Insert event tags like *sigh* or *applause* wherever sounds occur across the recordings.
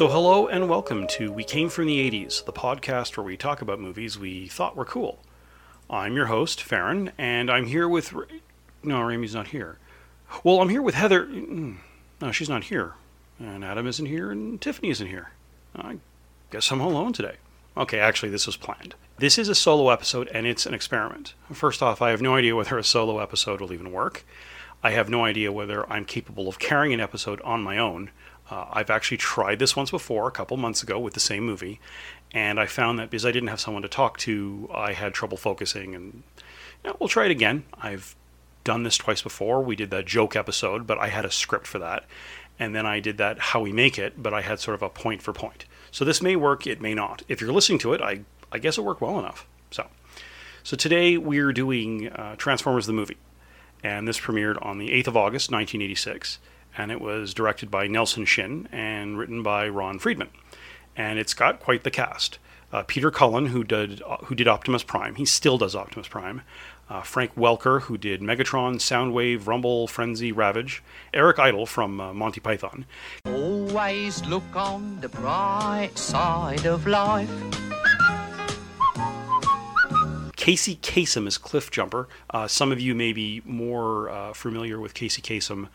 So, hello and welcome to We Came From the 80s, the podcast where we talk about movies we thought were cool. I'm your host, Farron, and I'm here with. Ra- No, Ramy's not here. Well, I'm here with Heather. Mm, No, she's not here. And Adam isn't here, and Tiffany isn't here. I guess I'm alone today. Okay, actually, this was planned. This is a solo episode, and it's an experiment. First off, I have no idea whether a solo episode will even work. I have no idea whether I'm capable of carrying an episode on my own. Uh, I've actually tried this once before, a couple months ago, with the same movie, and I found that because I didn't have someone to talk to, I had trouble focusing. And you know, we'll try it again. I've done this twice before. We did that joke episode, but I had a script for that, and then I did that how we make it, but I had sort of a point for point. So this may work, it may not. If you're listening to it, I I guess it worked well enough. So, so today we're doing uh, Transformers the movie and this premiered on the 8th of August, 1986, and it was directed by Nelson Shin and written by Ron Friedman. And it's got quite the cast. Uh, Peter Cullen, who did uh, who did Optimus Prime, he still does Optimus Prime. Uh, Frank Welker, who did Megatron, Soundwave, Rumble, Frenzy, Ravage. Eric Idle from uh, Monty Python. Always look on the bright side of life. Casey Kasem is Cliff Jumper. Uh, some of you may be more uh, familiar with Casey Kasem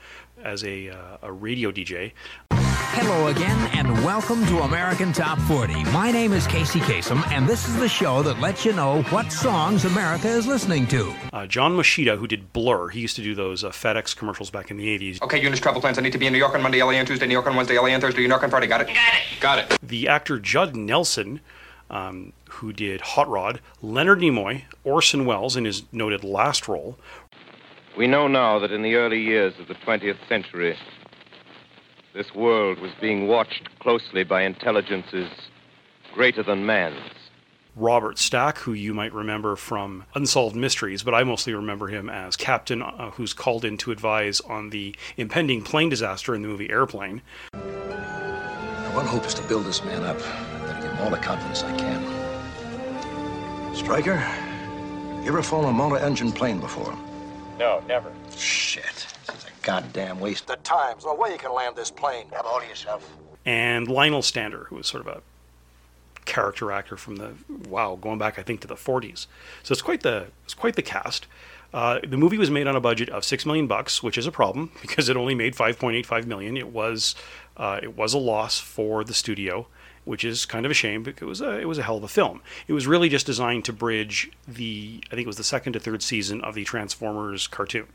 as a, uh, a radio DJ. Hello again, and welcome to American Top 40. My name is Casey Kasem, and this is the show that lets you know what songs America is listening to. Uh, John Moschitta, who did Blurr, he used to do those uh, FedEx commercials back in the 80s. Okay, Eunice travel plans. I need to be in New York on Monday, LA on Tuesday, New York on Wednesday, LA on Thursday, New York on Friday. Got it? Got it. Got it. The actor Judd Nelson, um, who did Hot Rod, Leonard Nimoy, Orson Welles in his noted last role, We know now that in the early years of the 20th century, this world was being watched closely by intelligences greater than man's. Robert Stack, who you might remember from Unsolved Mysteries, but I mostly remember him as Captain, uh, who's called in to advise on the impending plane disaster in the movie Airplane. My one hope is to build this man up. Then give him all the confidence I can. Stryker, you ever flown a motor-engine plane before? No, never. Shit. This is a goddamn waste of time. There's no way you can land this plane. Have all to yourself. and Lionel Stander, who was sort of a character actor from the wow, going back I think to the 40s. So it's quite the it's quite the cast. Uh, the movie was made on a budget of six million bucks, which is a problem *laughs* because it only made 5.85 million. It was uh, it was a loss for the studio, which is kind of a shame because it was a it was a hell of a film. It was really just designed to bridge the I think it was the second to third season of the Transformers cartoon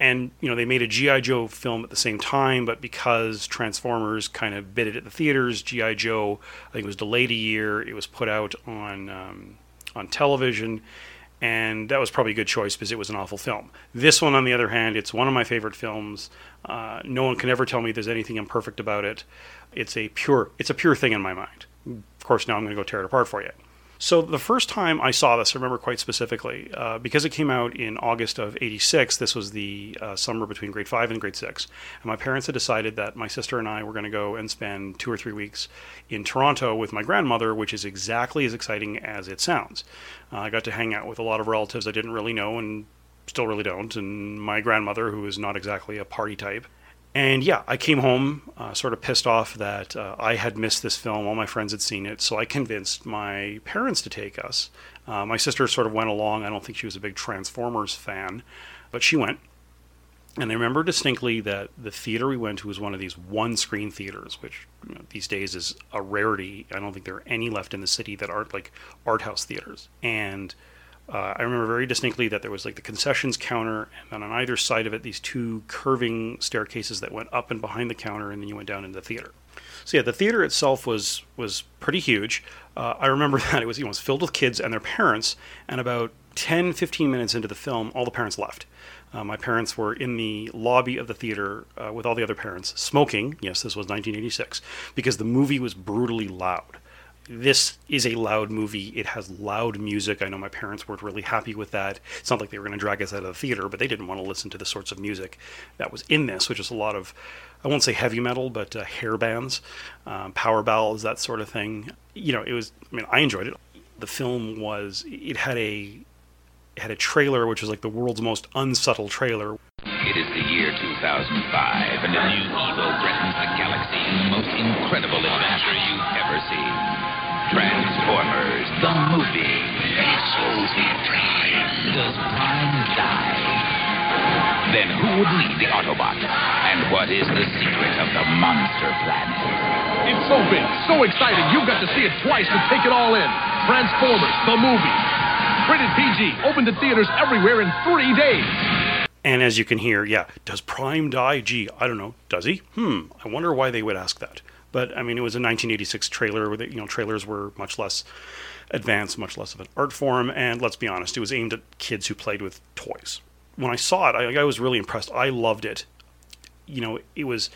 and you know they made a GI Joe film at the same time, but because Transformers kind of bit it at the theaters, GI Joe I think was delayed a year. It was put out on um, on television, and that was probably a good choice because it was an awful film. This one, on the other hand, it's one of my favorite films. Uh, no one can ever tell me there's anything imperfect about it. It's a pure it's a pure thing in my mind. Of course, now I'm going to go tear it apart for you. So the first time I saw this, I remember quite specifically uh, because it came out in August of '86. This was the uh, summer between grade five and grade six, and my parents had decided that my sister and I were going to go and spend two or three weeks in Toronto with my grandmother, which is exactly as exciting as it sounds. Uh, I got to hang out with a lot of relatives I didn't really know and still really don't, and my grandmother, who is not exactly a party type. And yeah, I came home uh, sort of pissed off that uh, I had missed this film. All my friends had seen it. So I convinced my parents to take us. Uh, my sister sort of went along. I don't think she was a big Transformers fan, but she went. And I remember distinctly that the theater we went to was one of these one screen theaters, which you know, these days is a rarity. I don't think there are any left in the city that aren't like art house theaters. And uh, I remember very distinctly that there was like the concessions counter, and on either side of it, these two curving staircases that went up and behind the counter, and then you went down into the theater. So yeah, the theater itself was was pretty huge. Uh, I remember *laughs* that it was you know, it was filled with kids and their parents, and about 10, 15 minutes into the film, all the parents left. Uh, my parents were in the lobby of the theater uh, with all the other parents, smoking. Yes, this was 1986, because the movie was brutally loud this is a loud movie. It has loud music. I know my parents weren't really happy with that. It's not like they were going to drag us out of the theater, but they didn't want to listen to the sorts of music that was in this, which is a lot of, I won't say heavy metal, but uh, hair bands, um, power ballads, that sort of thing. You know, it was. I mean, I enjoyed it. The film was. It had a. It had a trailer which was like the world's most unsubtle trailer. It is the year 2005, and a new evil threatens the galaxy in the most incredible adventure you've ever seen. Transformers, the movie. Souls Prime. Does Prime die? Then who would lead the Autobots? And what is the secret of the monster planet? It's so big, so exciting, you've got to see it twice to take it all in. Transformers, the movie. Rated PG, open to theaters everywhere in three days. And as you can hear, yeah, does Prime die? Gee, I don't know. Does he? Hmm. I wonder why they would ask that. But I mean, it was a 1986 trailer. You know, trailers were much less advanced, much less of an art form, and let's be honest, it was aimed at kids who played with toys. When I saw it, I, I was really impressed. I loved it. You know, it was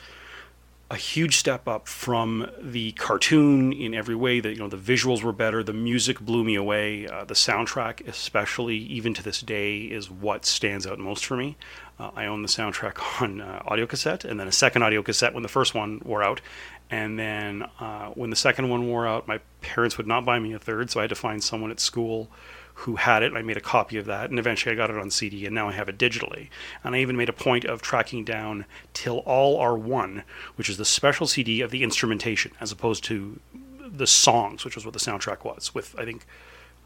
a huge step up from the cartoon in every way. That you know, the visuals were better, the music blew me away. Uh, the soundtrack, especially even to this day, is what stands out most for me. Uh, I own the soundtrack *laughs* on uh, audio cassette, and then a second audio cassette when the first one wore out. And then uh, when the second one wore out, my parents would not buy me a third, so I had to find someone at school who had it. And I made a copy of that, and eventually I got it on CD, and now I have it digitally. And I even made a point of tracking down Till All Are One, which is the special CD of the instrumentation, as opposed to the songs, which was what the soundtrack was, with I think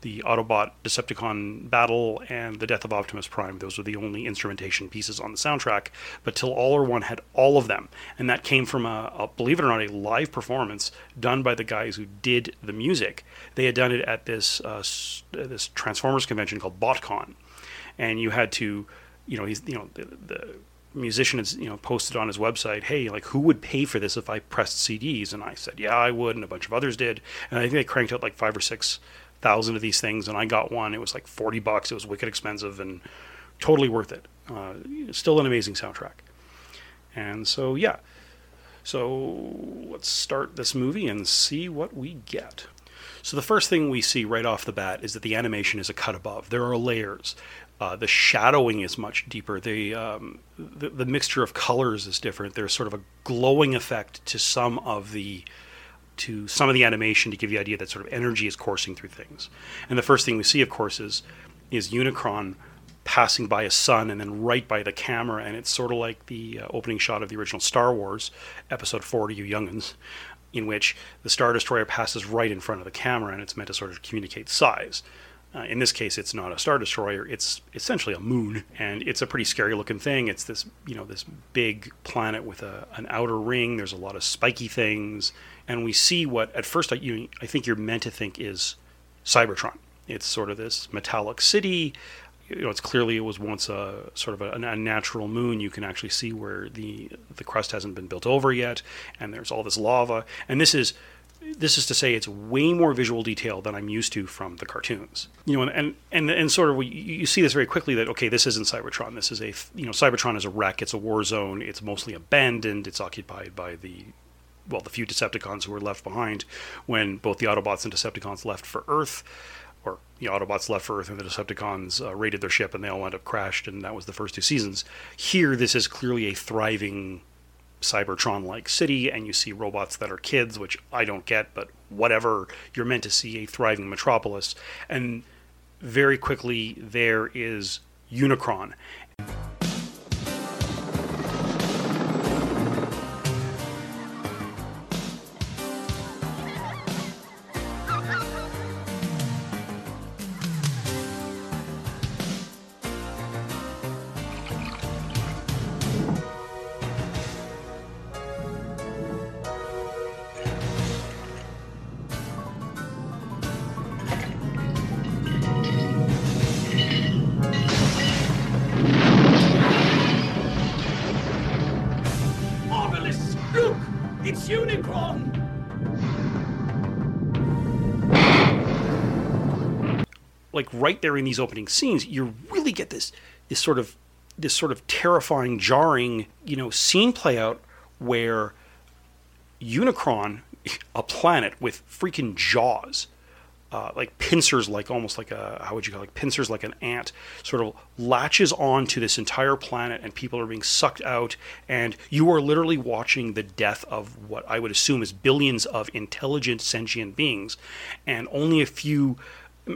the Autobot Decepticon battle and the death of Optimus Prime. Those were the only instrumentation pieces on the soundtrack. But Till All Are One had all of them, and that came from a, a believe it or not, a live performance done by the guys who did the music. They had done it at this uh, this Transformers convention called BotCon, and you had to, you know, he's you know the, the musician has you know posted on his website hey like who would pay for this if i pressed cds and i said yeah i would and a bunch of others did and i think they cranked out like five or six thousand of these things and i got one it was like 40 bucks it was wicked expensive and totally worth it uh, still an amazing soundtrack and so yeah so let's start this movie and see what we get so the first thing we see right off the bat is that the animation is a cut above. There are layers. Uh, the shadowing is much deeper. The, um, the the mixture of colors is different. There's sort of a glowing effect to some of the to some of the animation to give you the idea that sort of energy is coursing through things. And the first thing we see, of course, is is Unicron passing by a sun and then right by the camera, and it's sort of like the uh, opening shot of the original Star Wars, Episode Four to you youngins, in which the Star Destroyer passes right in front of the camera, and it's meant to sort of communicate size. Uh, in this case, it's not a star destroyer; it's essentially a moon, and it's a pretty scary-looking thing. It's this, you know, this big planet with a, an outer ring. There's a lot of spiky things, and we see what at first I, you, I think you're meant to think is Cybertron. It's sort of this metallic city. You know, it's clearly it was once a sort of a, a natural moon. You can actually see where the the crust hasn't been built over yet, and there's all this lava. And this is this is to say it's way more visual detail than I'm used to from the cartoons. You know, and and and, and sort of you, you see this very quickly that okay, this isn't Cybertron. This is a you know Cybertron is a wreck. It's a war zone. It's mostly abandoned. It's occupied by the well, the few Decepticons who were left behind when both the Autobots and Decepticons left for Earth, or the Autobots left for Earth and the Decepticons uh, raided their ship and they all wound up crashed, and that was the first two seasons. Here, this is clearly a thriving Cybertron like city, and you see robots that are kids, which I don't get, but whatever. You're meant to see a thriving metropolis. And very quickly, there is Unicron. There in these opening scenes, you really get this this sort of this sort of terrifying, jarring, you know, scene play out where Unicron, a planet with freaking jaws, uh, like pincers, like almost like a how would you call it, like pincers, like an ant, sort of latches on to this entire planet, and people are being sucked out, and you are literally watching the death of what I would assume is billions of intelligent sentient beings, and only a few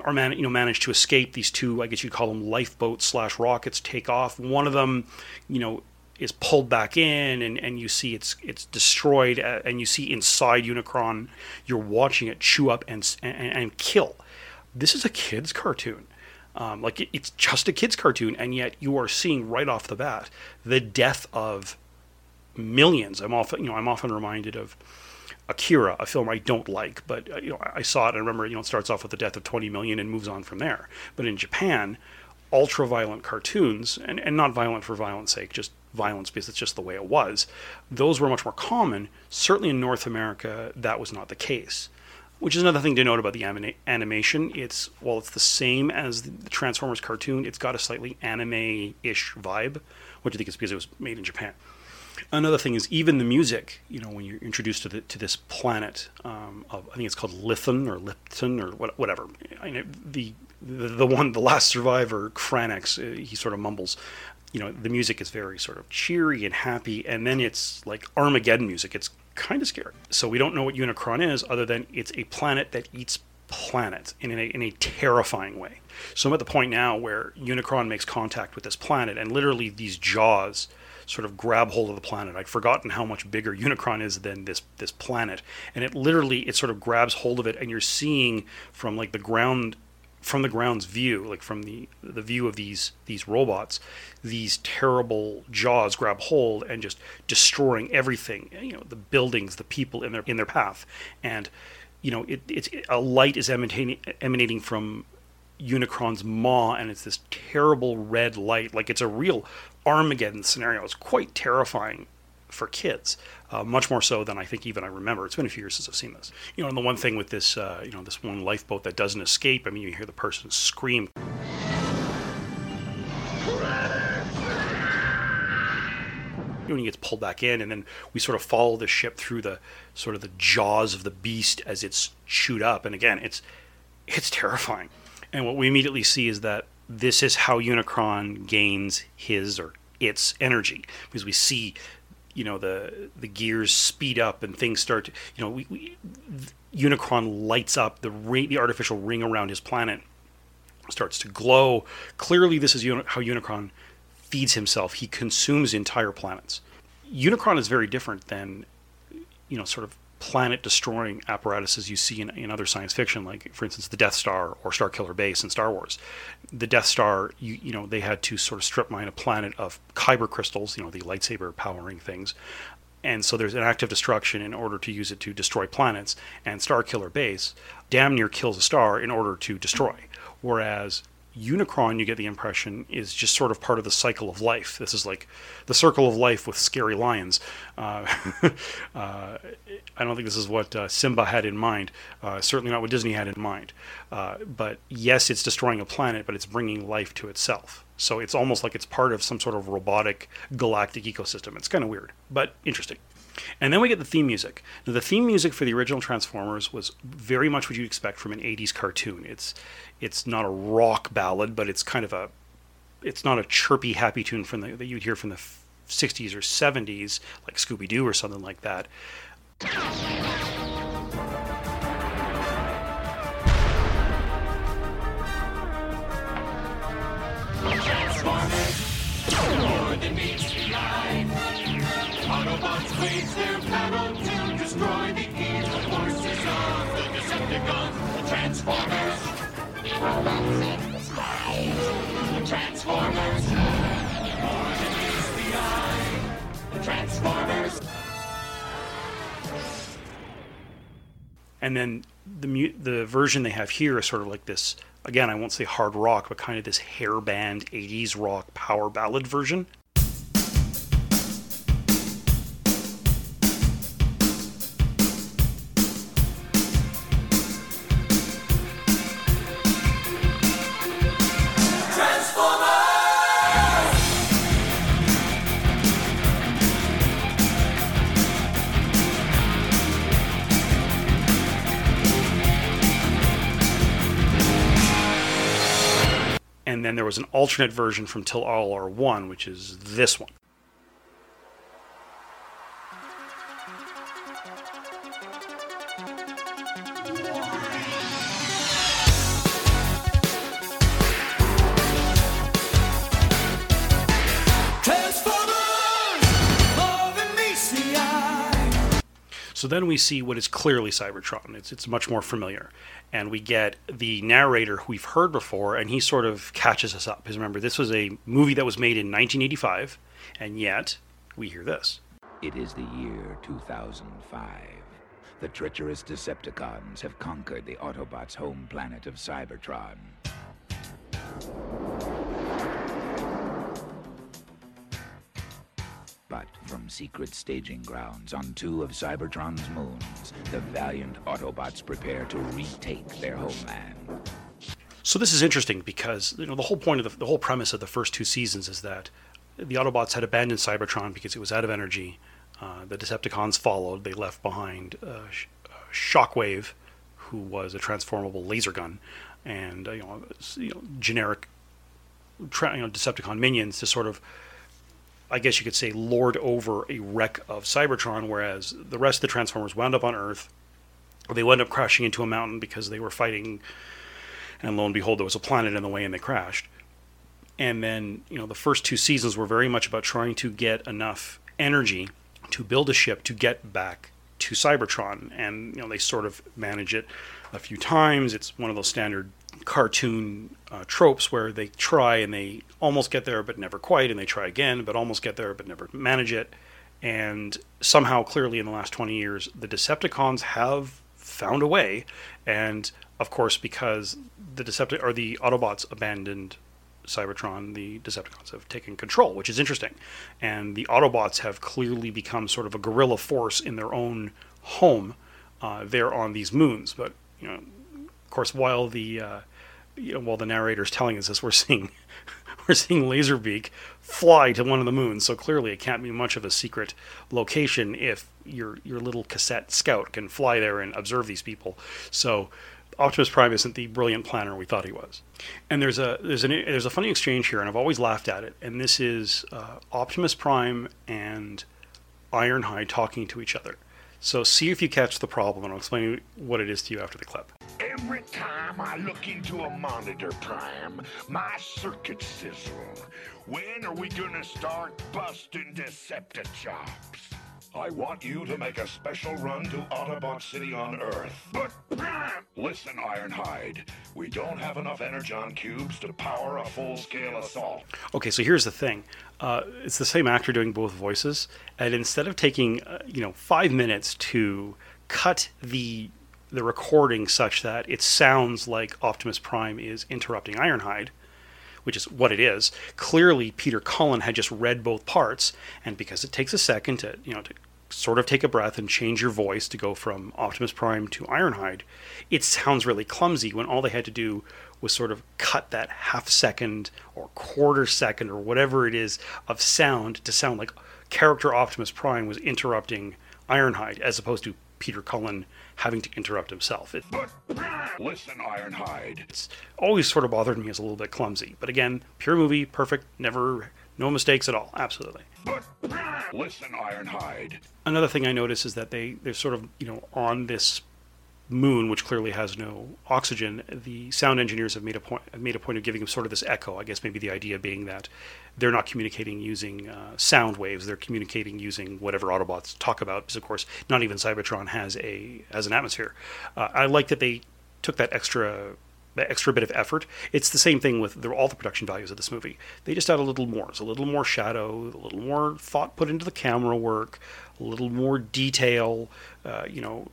are man, you know manage to escape. These two, I guess you'd call them lifeboats slash rockets, take off. One of them, you know, is pulled back in, and, and you see it's it's destroyed, uh, and you see inside Unicron, you're watching it chew up and and, and kill. This is a kids' cartoon. Um, like it, it's just a kids' cartoon, and yet you are seeing right off the bat the death of millions. I'm often, you know, I'm often reminded of Akira, a film I don't like, but uh, you know, I saw it and I remember, you know, it starts off with the death of 20 million and moves on from there. But in Japan, ultra violent cartoons, and, and not violent for violence sake, just violence because it's just the way it was, those were much more common. Certainly in North America, that was not the case. Which is another thing to note about the anima- animation. It's while it's the same as the Transformers cartoon, it's got a slightly anime-ish vibe, which I think is because it was made in Japan. Another thing is even the music. You know, when you're introduced to the, to this planet um, of I think it's called Lithon or Lipton or what, whatever. I know the, the the one the last survivor Kranix, uh, he sort of mumbles. You know, the music is very sort of cheery and happy, and then it's like Armageddon music. It's kind of scary. So we don't know what Unicron is, other than it's a planet that eats planet in a, in a terrifying way. So I'm at the point now where Unicron makes contact with this planet, and literally these jaws sort of grab hold of the planet. I'd forgotten how much bigger Unicron is than this this planet, and it literally it sort of grabs hold of it, and you're seeing from like the ground from the ground's view, like from the the view of these these robots, these terrible jaws grab hold and just destroying everything. You know, the buildings, the people in their in their path, and you know, it, it's a light is emanating emanating from Unicron's maw, and it's this terrible red light, like it's a real Armageddon scenario. It's quite terrifying for kids, uh, much more so than I think even I remember. It's been a few years since I've seen this. You know, and the one thing with this, uh, you know, this one lifeboat that doesn't escape. I mean, you hear the person scream. When he gets pulled back in, and then we sort of follow the ship through the sort of the jaws of the beast as it's chewed up. And again, it's it's terrifying. And what we immediately see is that this is how Unicron gains his or its energy because we see you know the the gears speed up and things start to, you know we, we Unicron lights up the the artificial ring around his planet starts to glow. Clearly this is uni- how Unicron feeds himself. He consumes entire planets. Unicron is very different than you know sort of planet destroying apparatuses you see in, in other science fiction, like for instance the Death Star or Star Killer Base in Star Wars. The Death Star, you, you know, they had to sort of strip mine a planet of kyber crystals, you know, the lightsaber powering things. And so there's an active destruction in order to use it to destroy planets. And Star Killer Base damn near kills a star in order to destroy. Whereas Unicron, you get the impression, is just sort of part of the cycle of life. This is like the circle of life with scary lions. Uh, *laughs* uh, I don't think this is what uh, Simba had in mind. Uh, certainly not what Disney had in mind. Uh, but yes, it's destroying a planet, but it's bringing life to itself. So it's almost like it's part of some sort of robotic galactic ecosystem. It's kind of weird, but interesting. And then we get the theme music. Now, the theme music for the original Transformers was very much what you'd expect from an 80s cartoon. It's it's not a rock ballad, but it's kind of a it's not a chirpy happy tune from the that you'd hear from the 60s or 70s like Scooby Doo or something like that. Autobots their battle to destroy the evil forces of the Decepticons, the Transformers. The Transformers. More than meets the eye, the Transformers. and then the mu- the version they have here is sort of like this again I won't say hard rock but kind of this hair band 80s rock power ballad version was an alternate version from Till All Are One which is this one So then we see what is clearly Cybertron. It's it's much more familiar, and we get the narrator who we've heard before, and he sort of catches us up. Because remember, this was a movie that was made in 1985, and yet we hear this. It is the year 2005. The treacherous Decepticons have conquered the Autobots' home planet of Cybertron. From secret staging grounds on two of Cybertron's moons, the valiant Autobots prepare to retake their homeland. So this is interesting because you know the whole point of the, the whole premise of the first two seasons is that the Autobots had abandoned Cybertron because it was out of energy. Uh, the Decepticons followed. They left behind uh, Sh- uh, Shockwave, who was a transformable laser gun, and uh, you, know, you know generic tra- you know, Decepticon minions to sort of, I guess you could say, lord over a wreck of Cybertron. Whereas the rest of the Transformers wound up on Earth. They wound up crashing into a mountain because they were fighting and lo and behold, there was a planet in the way, and they crashed. And then, you know, the first two seasons were very much about trying to get enough energy to build a ship to get back to Cybertron. And, you know, they sort of manage it a few times. It's one of those standard cartoon uh, tropes where they try and they almost get there, but never quite, and they try again, but almost get there, but never manage it. And somehow, clearly, in the last 20 years, the Decepticons have found a way. And of course, because the Deceptic or the Autobots abandoned Cybertron, the Decepticons have taken control, which is interesting. And the Autobots have clearly become sort of a guerrilla force in their own home uh, there on these moons. But you know, of course, while the uh, you know, while the narrator is telling us this, we're seeing *laughs* we're seeing Laserbeak fly to one of the moons. So clearly, it can't be much of a secret location if your your little cassette scout can fly there and observe these people. So Optimus Prime isn't the brilliant planner we thought he was. And there's a there's an there's a funny exchange here, and I've always laughed at it. And this is uh, Optimus Prime and Ironhide talking to each other. So see if you catch the problem, and I'll explain what it is to you after the clip. Every time I look into a monitor, Prime, my circuits sizzle. When are we gonna start busting Deceptichumps? I want you to make a special run to Autobot City on Earth. But, Prime! Listen, Ironhide, we don't have enough Energon cubes to power a full-scale assault. Okay, so here's the thing. Uh, it's the same actor doing both voices, and instead of taking uh, you know five minutes to cut the the recording such that it sounds like Optimus Prime is interrupting Ironhide, which is what it is. Clearly, Peter Cullen had just read both parts, and because it takes a second to you know to sort of take a breath and change your voice to go from Optimus Prime to Ironhide, it sounds really clumsy when all they had to do was sort of cut that half second or quarter second or whatever it is of sound to sound like character Optimus Prime was interrupting Ironhide as opposed to Peter Cullen having to interrupt himself. It, Listen, Ironhide. it's always sort of bothered me as a little bit clumsy. But again, pure movie, perfect, never, no mistakes at all. Absolutely. But Listen, Ironhide. Another thing I notice is that they they're sort of you know on this moon, which clearly has no oxygen. The sound engineers have made a point made a point of giving them sort of this echo. I guess maybe the idea being that they're not communicating using uh, sound waves; they're communicating using whatever Autobots talk about. Because of course, not even Cybertron has a has an atmosphere. Uh, I like that they took that extra that extra bit of effort. It's the same thing with the, all the production values of this movie. They just add a little more. It's a little more shadow, a little more thought put into the camera work, a little more detail. Uh, you know,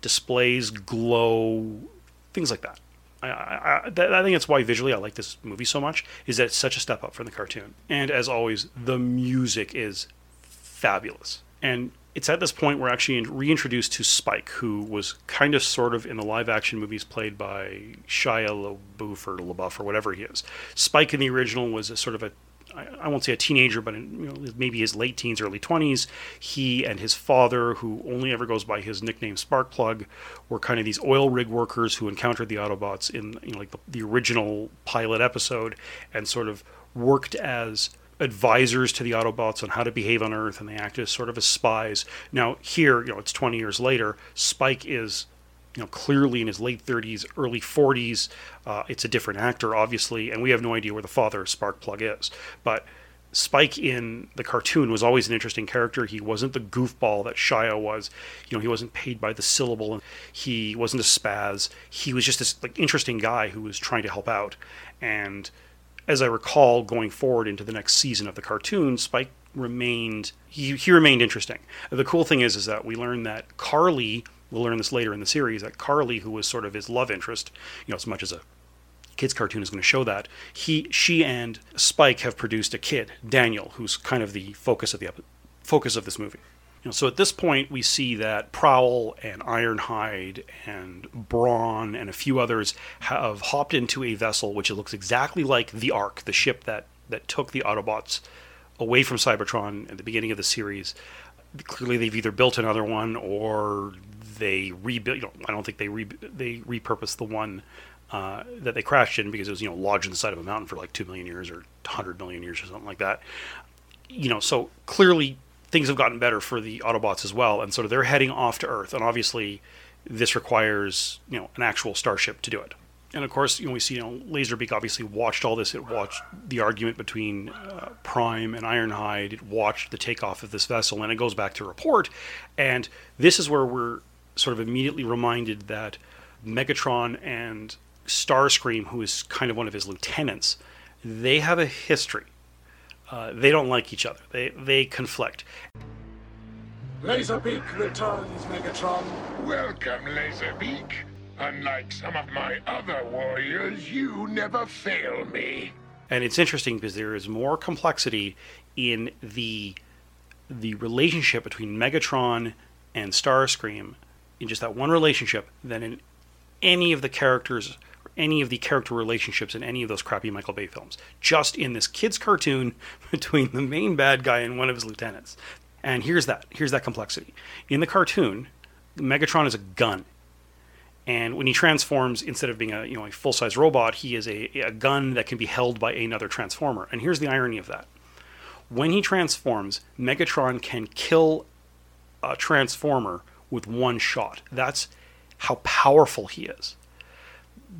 displays glow, things like that. I, I, I, that, I think that's why visually I like this movie so much. Is that it's such a step up from the cartoon. And as always, the music is fabulous. And it's at this point we're actually reintroduced to Spike, who was kind of sort of in the live action movies played by Shia LaBeouf or LaBeouf or whatever he is. Spike in the original was a sort of a I won't say a teenager, but in, you know, maybe his late teens, early 20s. He and his father, who only ever goes by his nickname Sparkplug, were kind of these oil rig workers who encountered the Autobots in you know, like the, the original pilot episode and sort of worked as advisors to the Autobots on how to behave on Earth, and they acted as sort of as spies. Now here, you know, it's 20 years later. Spike is you know, clearly in his late 30s, early 40s. Uh, it's a different actor, obviously, and we have no idea where the father, of Sparkplug, is. But Spike in the cartoon was always an interesting character. He wasn't the goofball that Shia was. You know, he wasn't paid by the syllable, and he wasn't a spaz. He was just this like interesting guy who was trying to help out. And as I recall, going forward into the next season of the cartoon, Spike remained he, he remained interesting. The cool thing is is that we learned that Carly, we'll learn this later in the series, that Carly, who was sort of his love interest, you know, as much as a kids cartoon is going to show that he she and Spike have produced a kid, Daniel, who's kind of the focus of the focus of this movie. You know, so at this point, we see that Prowl and Ironhide and Brawn and a few others have hopped into a vessel which looks exactly like the Ark, the ship that that took the Autobots away from Cybertron at the beginning of the series. Clearly, they've either built another one or they rebuilt. You know, I don't think they re- they repurposed the one uh, that they crashed in because it was you know lodged in the side of a mountain for like two million years or hundred million years or something like that. You know, so clearly things have gotten better for the Autobots as well, and so they're heading off to Earth, and obviously this requires you know an actual starship to do it. And of course, you know we see you know Laserbeak obviously watched all this. It watched the argument between uh, Prime and Ironhide. It watched the takeoff of this vessel, and it goes back to report. And this is where we're sort of immediately reminded that Megatron and Starscream, who is kind of one of his lieutenants, they have a history. Uh, they don't like each other. They they conflict. Laserbeak returns, Megatron. Welcome, Laserbeak. Unlike some of my other warriors, you never fail me. And it's interesting because there is more complexity in the the relationship between Megatron and Starscream in just that one relationship than in any of the characters any of the character relationships in any of those crappy Michael Bay films. Just in this kids cartoon *laughs* between the main bad guy and one of his lieutenants. And here's that. Here's that complexity. In the cartoon, Megatron is a gun. And when he transforms, instead of being a you know a full size robot, he is a, a gun that can be held by another transformer. And here's the irony of that: when he transforms, Megatron can kill a transformer with one shot. That's how powerful he is.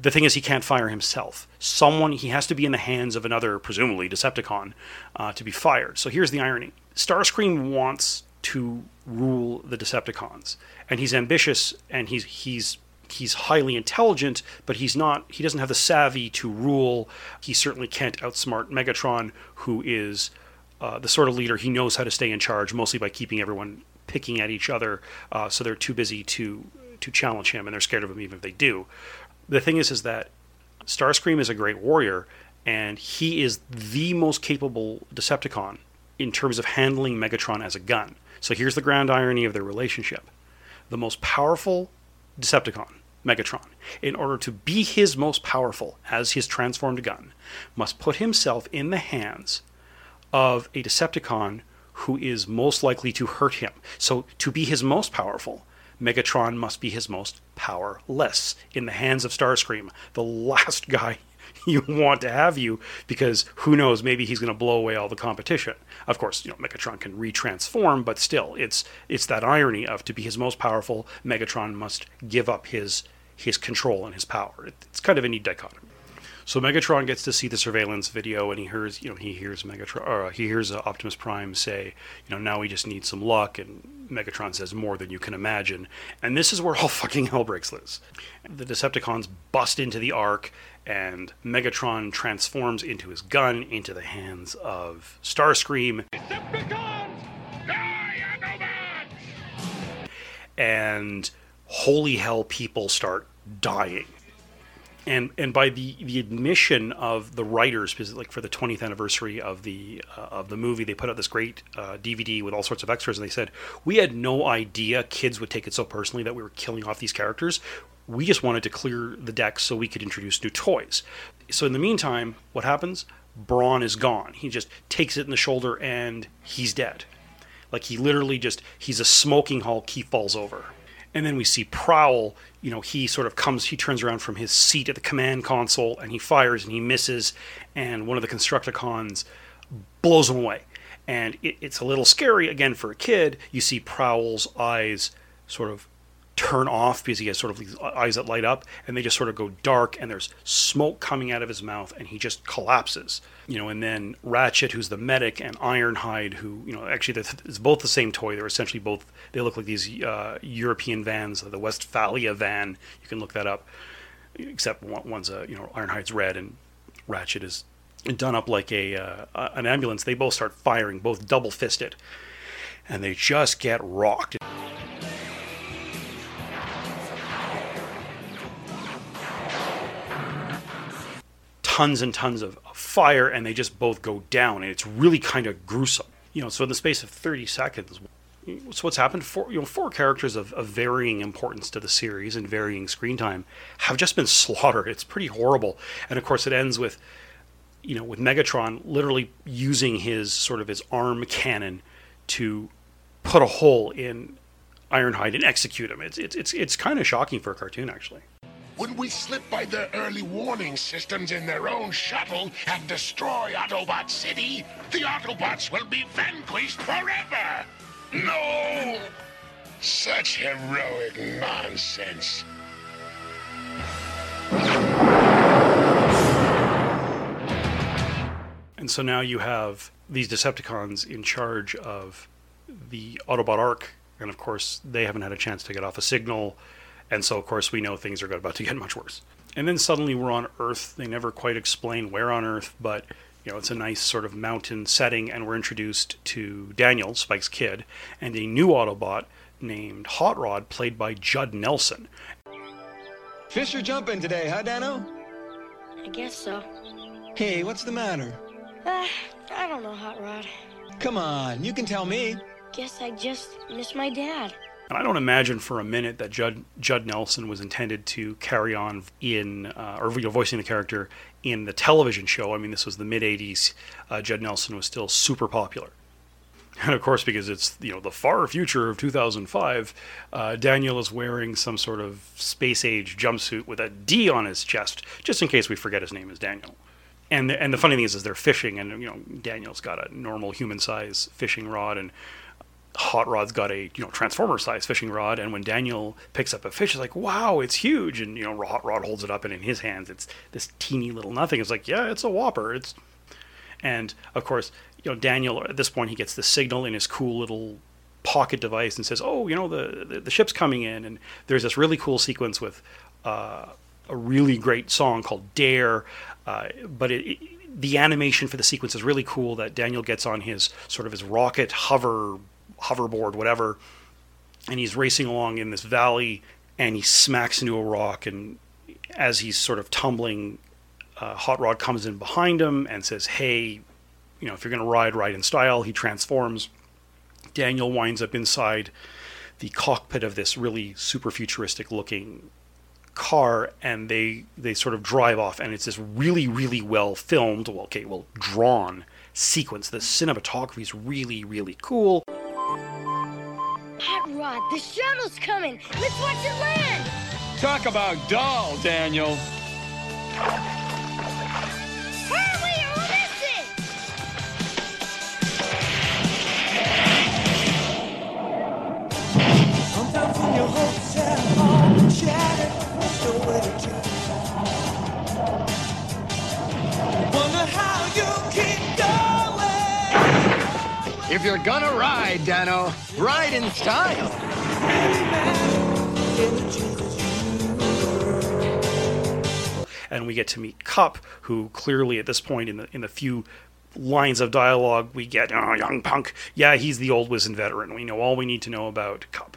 The thing is, he can't fire himself. Someone he has to be in the hands of another, presumably Decepticon, uh, to be fired. So here's the irony: Starscream wants to rule the Decepticons, and he's ambitious, and he's he's he's highly intelligent, but he's not. He doesn't have the savvy to rule. He certainly can't outsmart Megatron, who is uh, the sort of leader he knows how to stay in charge, mostly by keeping everyone picking at each other. Uh, so they're too busy to to challenge him, and they're scared of him even if they do. The thing is, is that Starscream is a great warrior, and he is the most capable Decepticon in terms of handling Megatron as a gun. So here's the grand irony of their relationship: the most powerful Decepticon, Megatron, in order to be his most powerful as his transformed gun, must put himself in the hands of a Decepticon who is most likely to hurt him. So, to be his most powerful, Megatron must be his most powerless. In the hands of Starscream, the last *laughs* guy you want to have you because who knows maybe he's going to blow away all the competition. Of course you know megatron can retransform but still it's it's that irony of to be his most powerful megatron must give up his his control and his power. It's kind of a neat dichotomy so Megatron gets to see the surveillance video, and he hears, you know, he hears Megatron, or uh, he hears uh, Optimus Prime say, you know, now we just need some luck, and Megatron says more than you can imagine, and this is where all *laughs* fucking hell breaks loose. The Decepticons bust into the Ark, and Megatron transforms into his gun into the hands of Starscream, Decepticons, die and holy hell, people start dying and and by the the admission of the writers because like for the 20th anniversary of the uh, of the movie they put out this great uh, DVD with all sorts of extras and they said we had no idea kids would take it so personally that we were killing off these characters. We just wanted to clear the deck so we could introduce new toys. So in the meantime what happens? Brawn is gone. He just takes it in the shoulder and he's dead. Like he literally just he's a smoking hulk. He falls over and then we see Prowl, you know, he sort of comes, he turns around from his seat at the command console and he fires and he misses, and one of the Constructicons blows him away. And it, it's a little scary, again, for a kid. You see Prowl's eyes sort of turn off because he has sort of these eyes that light up, and they just sort of go dark, and there's smoke coming out of his mouth, and he just collapses. You know, and then Ratchet, who's the medic, and Ironhide, who you know actually it's both the same toy. They're essentially both. They look like these uh, European vans, the Westfalia van. You can look that up. Except one's a you know Ironhide's red, and Ratchet is done up like a uh, an ambulance. They both start firing, both double fisted, and they just get rocked. Tons and tons of fire, and they just both go down, and it's really kind of gruesome. You know, so in the space of 30 seconds, so what's happened? Four, you know, four characters of, of varying importance to the series and varying screen time have just been slaughtered. It's pretty horrible, and of course, it ends with, you know, with Megatron literally using his sort of his arm cannon to put a hole in Ironhide and execute him. It's it's it's, it's kind of shocking for a cartoon, actually. When we slip by their early warning systems in their own shuttle and destroy Autobot City, the Autobots will be vanquished forever! No! Such heroic nonsense. And so now you have these Decepticons in charge of the Autobot Ark, and of course they haven't had a chance to get off a signal, and so of course we know things are about to get much worse. And then suddenly we're on Earth. They never quite explain where on Earth, but you know it's a nice sort of mountain setting, and we're introduced to Daniel, Spike's kid, and a new Autobot named Hot Rod, played by Judd Nelson. Fish are jumping today, huh, Dano? I guess so. Hey, what's the matter? Uh, I don't know, Hot Rod. Come on, you can tell me. Guess I just miss my dad. And I don't imagine for a minute that Judd Judd Nelson was intended to carry on in uh, or you know, voicing the character in the television show. I mean, this was the mid '80s. Uh, Judd Nelson was still super popular, and of course, because it's you know the far future of 2005, uh, Daniel is wearing some sort of space age jumpsuit with a D on his chest, just in case we forget his name is Daniel. And the, and the funny thing is, is they're fishing, and you know Daniel's got a normal human size fishing rod, and Hot Rod's got a you know transformer size fishing rod, and when Daniel picks up a fish, it's like, wow, it's huge, and you know Hot Rod holds it up, and in his hands, it's this teeny little nothing. It's like, yeah, it's a whopper. It's, and of course, you know Daniel at this point he gets the signal in his cool little pocket device and says, oh, you know the the, the ship's coming in, and there's this really cool sequence with uh, a really great song called Dare, uh, but it, it the animation for the sequence is really cool that Daniel gets on his sort of his rocket hover hoverboard, whatever, and he's racing along in this valley, and he smacks into a rock, and as he's sort of tumbling, uh, Hot Rod comes in behind him and says, "Hey, you know, if you're going to ride, ride in style." He transforms. Daniel winds up inside the cockpit of this really super futuristic looking car and they they sort of drive off and it's this really really well filmed well okay well drawn sequence the cinematography is really really cool Hot Rod, the shuttle's coming. Let's watch it land. Talk about dull, Daniel. Hurry we'll miss it. Sometimes when your hopes have all been shattered, there's nowhere to turn. Wonder how you keep going. If you're gonna ride, Dano, ride in style. and we get to meet Kup, who clearly at this point in the in the few lines of dialogue we get, oh, young punk, yeah, he's the old wizened veteran. We know all we need to know about Kup.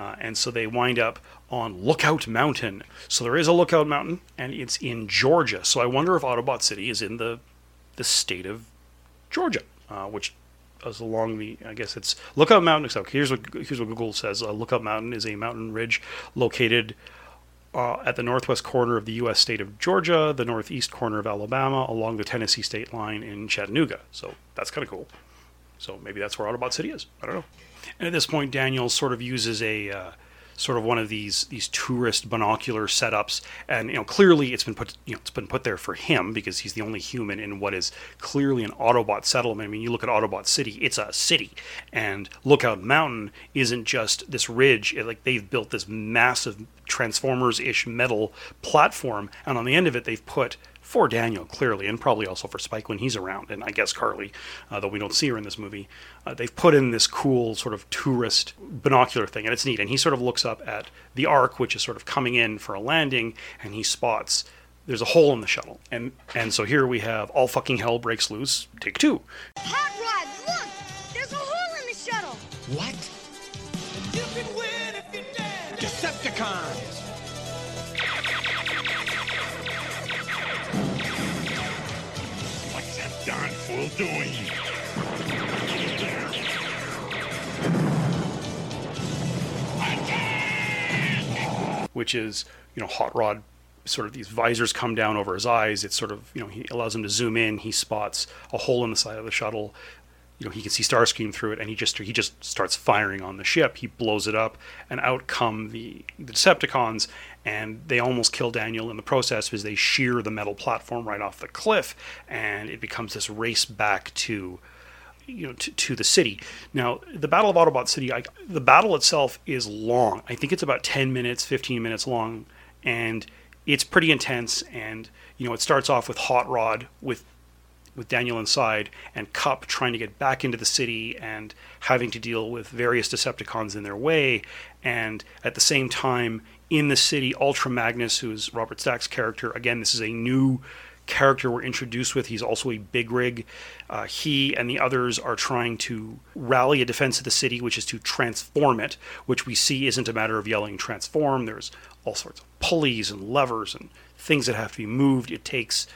Uh, and so they wind up on Lookout Mountain. So there is a Lookout Mountain, and it's in Georgia. So I wonder if Autobot City is in the the state of Georgia, uh, which is along the. I guess it's Lookout Mountain. So here's what here's what Google says: uh, Lookout Mountain is a mountain ridge located. Uh, at the northwest corner of the U.S. state of Georgia, the northeast corner of Alabama, along the Tennessee state line in Chattanooga. So that's kind of cool. So maybe that's where Autobot City is. I don't know. And at this point, Daniel sort of uses a uh, sort of one of these these tourist binocular setups, and you know clearly it's been put you know it's been put there for him because he's the only human in what is clearly an Autobot settlement. I mean, you look at Autobot City; it's a city, and Lookout Mountain isn't just this ridge. It, like they've built this massive Transformers-ish metal platform, and on the end of it, they've put for Daniel clearly, and probably also for Spike when he's around, and I guess Carly, uh, though we don't see her in this movie. Uh, they've put in this cool sort of tourist binocular thing, and it's neat. And he sort of looks up at the Ark, which is sort of coming in for a landing, and he spots there's a hole in the shuttle, and and so here we have all fucking hell breaks loose. Take two. Hot Rod, look! There's a hole in the shuttle! What? You can win if you're dead. Decepticons! Doing? which is you know hot rod sort of these visors come down over his eyes. It's sort of you know he allows him to zoom in. He spots a hole in the side of the shuttle you know he can see starscream through it and he just he just starts firing on the ship. He blows it up and out come the, the decepticons and they almost kill daniel in the process because they shear the metal platform right off the cliff and it becomes this race back to you know to, to the city. Now the battle of autobot city I, the battle itself is long. I think it's about 10 minutes 15 minutes long and it's pretty intense and you know it starts off with hot rod with with daniel inside and Kup trying to get back into the city and having to deal with various decepticons in their way and at the same time in the city ultra magnus who's robert stack's character again this is a new character we're introduced with. He's also a big rig. Uh, he and the others are trying to rally a defense of the city, which is to transform it, which we see isn't a matter of yelling transform. There's all sorts of pulleys and levers and things that have to be moved. It takes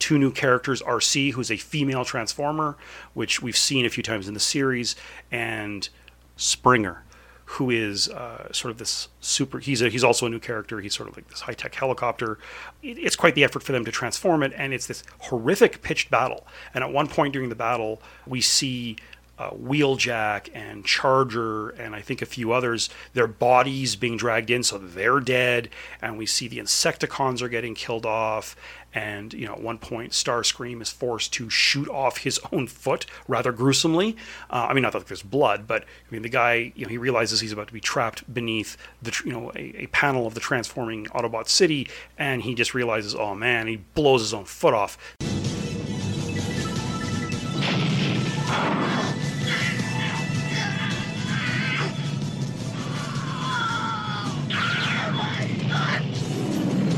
two new characters Arcee, who's a female transformer, which we've seen a few times in the series, and Springer, who is uh, sort of this super. He's a, he's also a new character. He's sort of like this high tech helicopter. It, it's quite the effort for them to transform it, and it's this horrific pitched battle. And at one point during the battle, we see. Uh, Wheeljack and Charger and I think a few others, their bodies being dragged in, so they're dead. And we see the Insecticons are getting killed off. And you know, at one point, Starscream is forced to shoot off his own foot rather gruesomely. Uh, I mean, not that there's blood, but I mean, the guy, you know, he realizes he's about to be trapped beneath the, you know, a, a panel of the transforming Autobot city, and he just realizes, oh man, he blows his own foot off.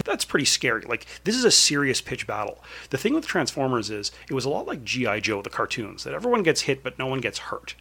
That's pretty scary. Like this is a serious pitch battle. The thing with Transformers is it was a lot like GI Joe, the cartoons, that everyone gets hit but no one gets hurt.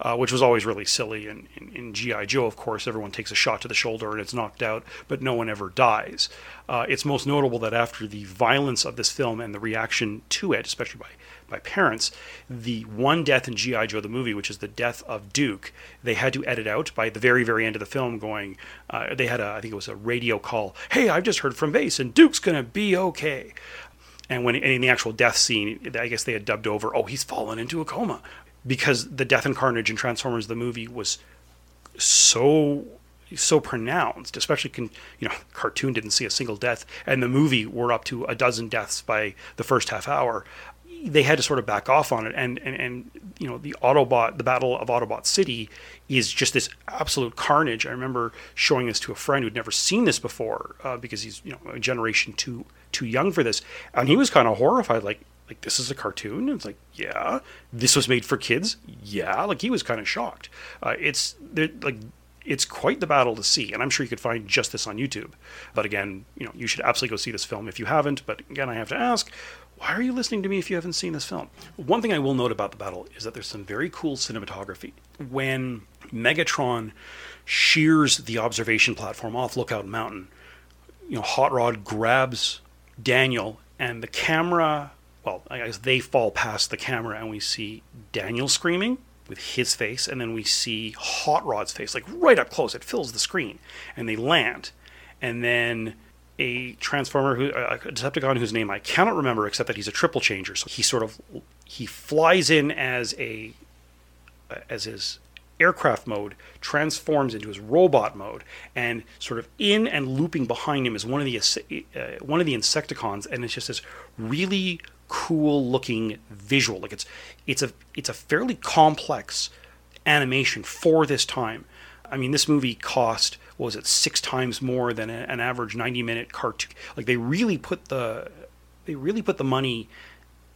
Uh, which was always really silly. And in, in GI Joe, of course, everyone takes a shot to the shoulder and it's knocked out, but no one ever dies. Uh, it's most notable that after the violence of this film and the reaction to it, especially by by parents, the one death in GI Joe the movie, which is the death of Duke, they had to edit out by the very very end of the film. Going, uh, they had a I think it was a radio call. Hey, I've just heard from base, and Duke's gonna be okay. And when in the actual death scene, I guess they had dubbed over, "Oh, he's fallen into a coma," because the death and carnage in Transformers the movie was so so pronounced especially con, you know cartoon didn't see a single death and the movie were up to a dozen deaths by the first half hour they had to sort of back off on it. And and, and you know the autobot the battle of autobot city is just this absolute carnage. I remember showing this to a friend who'd never seen this before uh, because he's you know a generation too too young for this. And he was kind of horrified like like this is a cartoon? And it's like yeah. This was made for kids? Yeah. Like he was kind of shocked. Uh, it's like it's quite the battle to see and i'm sure you could find just this on youtube. But again you know you should absolutely go see this film if you haven't. But again i have to ask why are you listening to me if you haven't seen this film? One thing i will note about the battle is that there's some very cool cinematography. When megatron shears the observation platform off lookout mountain you know hot rod grabs daniel and the camera well, I guess they fall past the camera and we see Daniel screaming with his face, and then we see Hot Rod's face, like right up close. It fills the screen, and they land, and then a transformer who a Decepticon whose name I cannot remember except that he's a triple changer. So he sort of he flies in as a as his aircraft mode transforms into his robot mode and sort of in and looping behind him is one of the uh, one of the insecticons and it's just this really cool looking visual like it's it's a it's a fairly complex animation for this time i mean this movie cost what was it six times more than an average 90 minute cartoon like they really put the they really put the money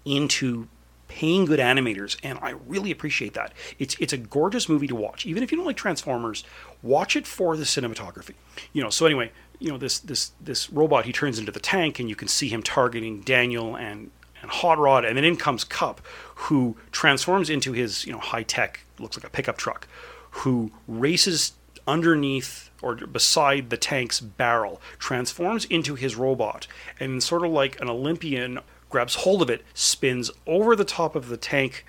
into paying good animators and I really appreciate that. It's it's a gorgeous movie to watch. Even if you don't like Transformers, watch it for the cinematography. You know, so anyway, you know this this this robot he turns into the tank and you can see him targeting Daniel and and Hot Rod and then in comes Kup who transforms into his, you know, high-tech looks like a pickup truck who races underneath or beside the tank's barrel, transforms into his robot, and sort of like an Olympian grabs hold of it, spins over the top of the tank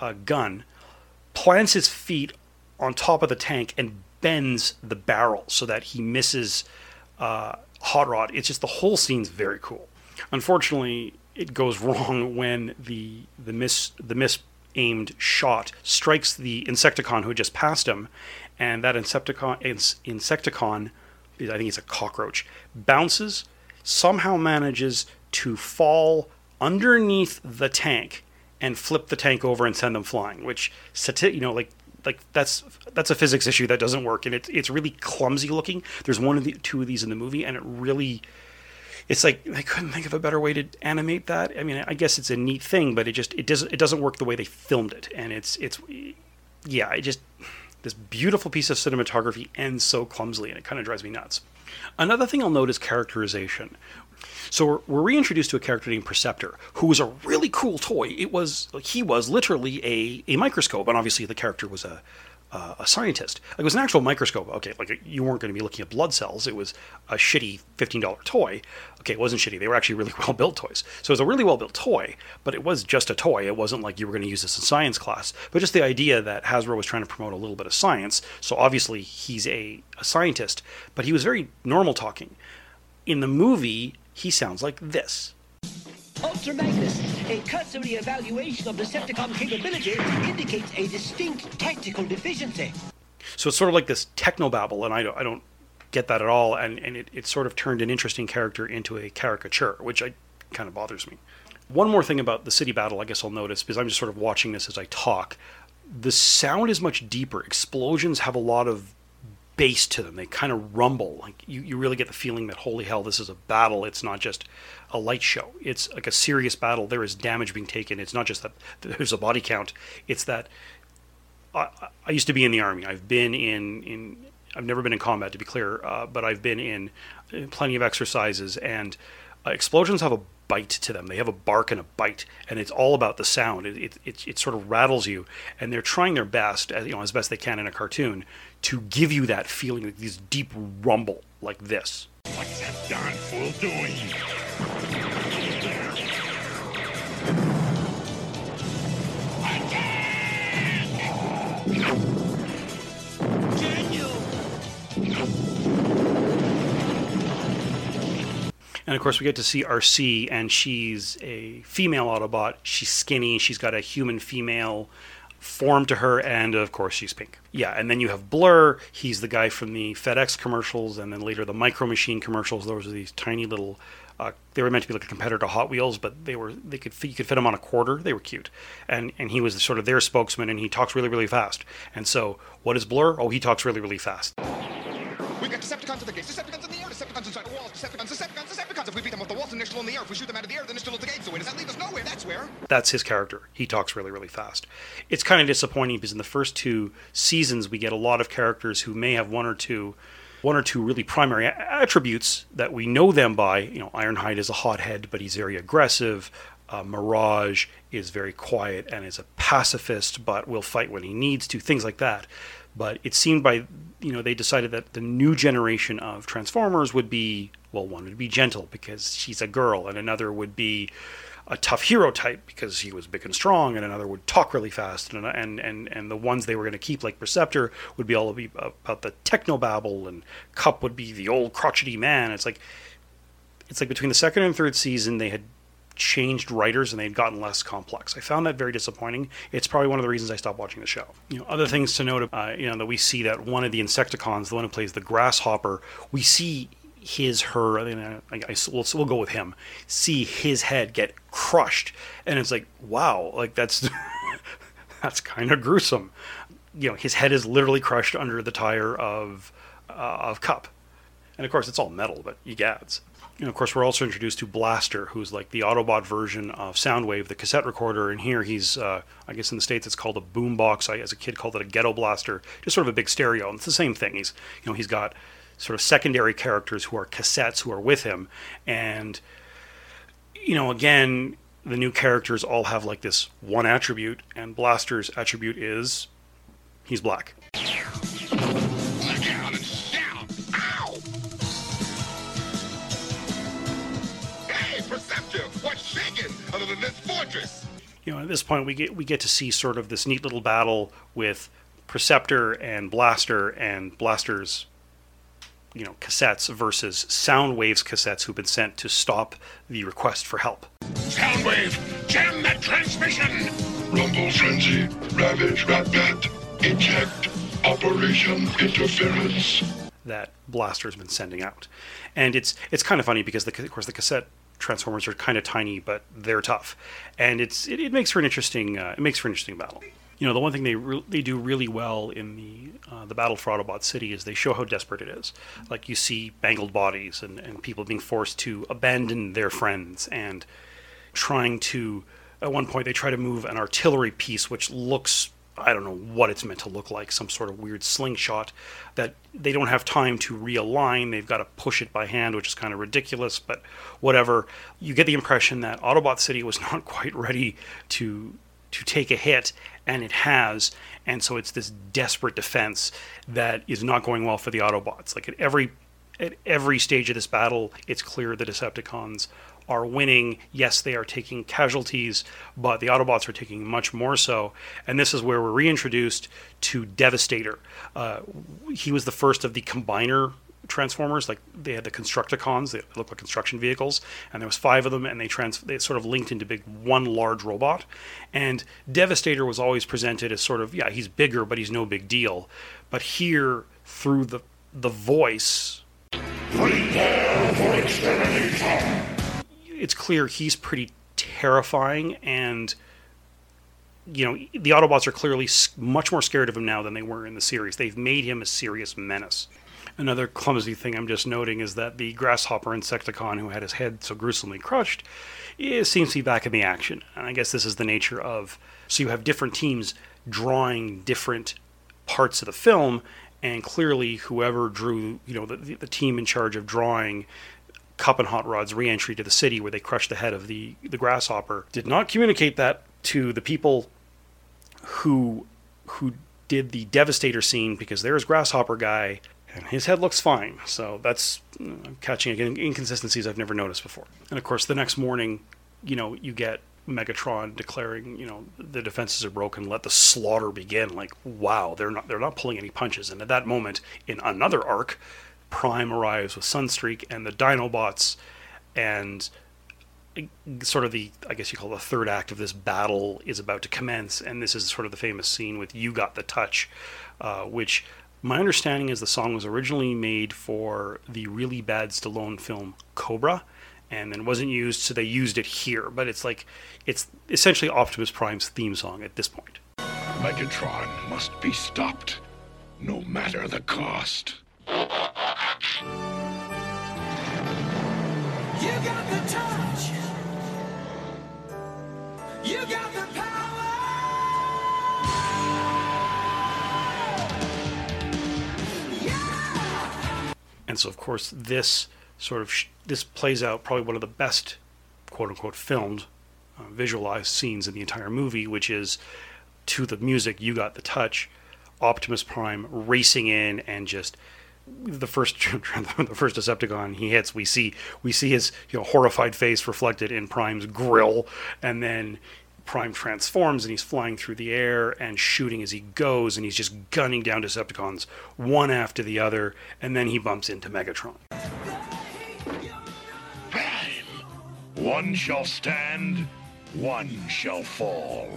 uh, gun, plants his feet on top of the tank, and bends the barrel so that he misses uh, Hot Rod. It's just the whole scene's very cool. Unfortunately, it goes *laughs* wrong when the the miss the miss aimed shot strikes the Insecticon who had just passed him, and that Insecticon Insecticon, I think it's a cockroach, bounces, somehow manages to fall underneath the tank and flip the tank over and send them flying. Which, you know, like like that's that's a physics issue that doesn't work, and it's it's really clumsy looking. There's one of the two of these in the movie, and it really. It's like they couldn't think of a better way to animate that. I mean, I guess it's a neat thing, but it just it doesn't it doesn't work the way they filmed it, and it's it's yeah, it just this beautiful piece of cinematography ends so clumsily, and it kind of drives me nuts. Another thing I'll note is characterization. So we're, we're reintroduced to a character named Perceptor, who was a really cool toy. It was he was literally a, a microscope, and obviously the character was a uh, a scientist. Like it was an actual microscope. Okay, like you weren't going to be looking at blood cells. It was a shitty fifteen dollar toy. Okay, it wasn't shitty. They were actually really *laughs* well built toys. So it was a really well built toy, but it was just a toy. It wasn't like you were going to use this in science class. But just the idea that Hasbro was trying to promote a little bit of science. So obviously he's a, a scientist, but he was very normal talking. In the movie, he sounds like this. Ultra Magnus, a cursory evaluation of Decepticon capability indicates a distinct tactical deficiency. So it's sort of like this technobabble, and I don't, I don't get that at all. And, and it, it sort of turned an interesting character into a caricature, which I kind of bothers me. One more thing about the city battle, I guess I'll notice, because I'm just sort of watching this as I talk. The sound is much deeper. Explosions have a lot of bass to them. They kind of rumble. Like you, you really get the feeling that holy hell, this is a battle. It's not just a light show. It's like a serious battle. There is damage being taken. It's not just that there's a body count. It's that I, I used to be in the army. I've been in in. I've never been in combat, to be clear, uh, but I've been in uh, plenty of exercises, and uh, explosions have a bite to them. They have a bark and a bite, and it's all about the sound. It, it, it, it sort of rattles you, and they're trying their best, as, you know, as best they can in a cartoon, to give you that feeling, like this deep rumble like this. What's that darn fool doing? And of course, we get to see Arcee, and she's a female Autobot. She's skinny. She's got a human female form to her, and of course, she's pink. Yeah, and then you have Blurr. He's the guy from the FedEx commercials, and then later the Micro Machine commercials. Those are these tiny little. Uh, they were meant to be like a competitor to Hot Wheels, but they were they could you could fit them on a quarter. They were cute, and and he was sort of their spokesman, and he talks really really fast. And so, what is Blurr? Oh, he talks really really fast. We've got Decepticons at the gates, Decepticons in the Decepticons inside the walls, Decepticons, Decepticons, Decepticons. If we beat them off the walls they're still in the air, if we shoot them out of the air, they're still at the gates. Where does that leave us? Nowhere. That's where. That's his character. He talks really, really fast. It's kind of disappointing because in the first two seasons we get a lot of characters who may have one or two, one or two really primary attributes that we know them by. You know, Ironhide is a hothead, but he's very aggressive. Uh, Mirage is very quiet and is a pacifist, but will fight when he needs to. Things like that. But it seemed by you know they decided that the new generation of Transformers would be well, one would be gentle because she's a girl, and another would be a tough hero type because he was big and strong, and another would talk really fast, and and and, and the ones they were going to keep like Perceptor would be all about the technobabble, and Kup would be the old crotchety man. It's like it's like between the second and third season they had changed writers and they'd gotten less complex. I found that very disappointing. It's probably one of the reasons I stopped watching the show. You know, other things to note, uh, you know, that we see that one of the Insecticons, the one who plays the Grasshopper, we see his her I, mean, I, I we'll, we'll go with him see his head get crushed and it's like wow like that's *laughs* that's kind of gruesome you know his head is literally crushed under the tire of uh, of Kup and of course it's all metal but you gads know, of course, we're also introduced to Blaster, who's like the Autobot version of Soundwave, the cassette recorder. And here he's, uh, I guess in the States it's called a boombox. I, as a kid, called it a ghetto blaster, just sort of a big stereo. And it's the same thing. He's, you know, he's got sort of secondary characters who are cassettes who are with him. And, you know, again, the new characters all have like this one attribute, and Blaster's attribute is he's black. You know, at this point we get we get to see sort of this neat little battle with Perceptor and Blaster and Blaster's you know cassettes versus Soundwave's cassettes who've been sent to stop the request for help. Soundwave, jam that transmission! Rumble Frenzy, Ravage Ratbat, Eject, Operation Interference. that Blaster's been sending out, and it's it's kind of funny because the, of course the cassette transformers are kind of tiny, but they're tough, and it's it, it makes for an interesting uh, it makes for an interesting battle. You know, the one thing they re- they do really well in the uh, the battle for Autobot City is they show how desperate it is. Like you see bangled bodies and, and people being forced to abandon their friends and trying to. At one point, they try to move an artillery piece, which looks I don't know what it's meant to look like, some sort of weird slingshot that they don't have time to realign. They've got to push it by hand, which is kind of ridiculous, but whatever. You get the impression that Autobot City was *laughs* not quite ready to to take a hit, and it has, and so it's this desperate defense that is not going well for the Autobots. Like at every at every stage of this battle, it's clear the Decepticons are winning. Yes, they are taking casualties, but the Autobots are taking much more so. And this is where we're reintroduced to Devastator. Uh, he was the first of the combiner transformers like they had the constructicons they look like construction vehicles and there was five of them and they trans they sort of linked into big one large robot and devastator was always presented as sort of yeah he's bigger but he's no big deal but here through the the voice Prepare for extermination. It's clear he's pretty terrifying and you know the autobots are clearly much more scared of him now than they were in the series. They've made him a serious menace. Another clumsy thing i'm just noting is that the grasshopper insecticon who had his head so gruesomely crushed is, seems to be back in the action. And i guess this is the nature of so you have different teams drawing different parts of the film and clearly whoever drew you know the, the team in charge of drawing Kup and Hot Rod's re-entry to the city where they crushed the head of the the grasshopper. Did not communicate that to the people who who did the devastator scene because there's grasshopper guy and his head looks fine. So that's uh, catching again inconsistencies i've never noticed before. And of course the next morning you know you get megatron declaring you know the defenses are broken let the slaughter begin. Like wow they're not they're not pulling any punches. And at that moment in another arc prime arrives with sunstreak and the dinobots and sort of the I guess you call it the third act of this battle is about to commence, and this is sort of the famous scene with "You Got the Touch," uh, which my understanding is the song was originally made for the really bad Stallone film Cobra, and then wasn't used, so they used it here. But it's like it's essentially Optimus Prime's theme song at this point. Megatron must be stopped, no matter the cost. You got the touch. You got the power! And so, of course, this sort of sh- this plays out probably one of the best, quote unquote, filmed, uh, visualized scenes in the entire movie, which is to the music. You got the touch. Optimus Prime racing in and just the first *laughs* the first Decepticon he hits. We see we see his you know horrified face reflected in Prime's grill, and then Prime transforms and he's flying through the air and shooting as he goes, and he's just gunning down Decepticons one after the other, and then he bumps into Megatron. Prime, One shall stand, one shall fall.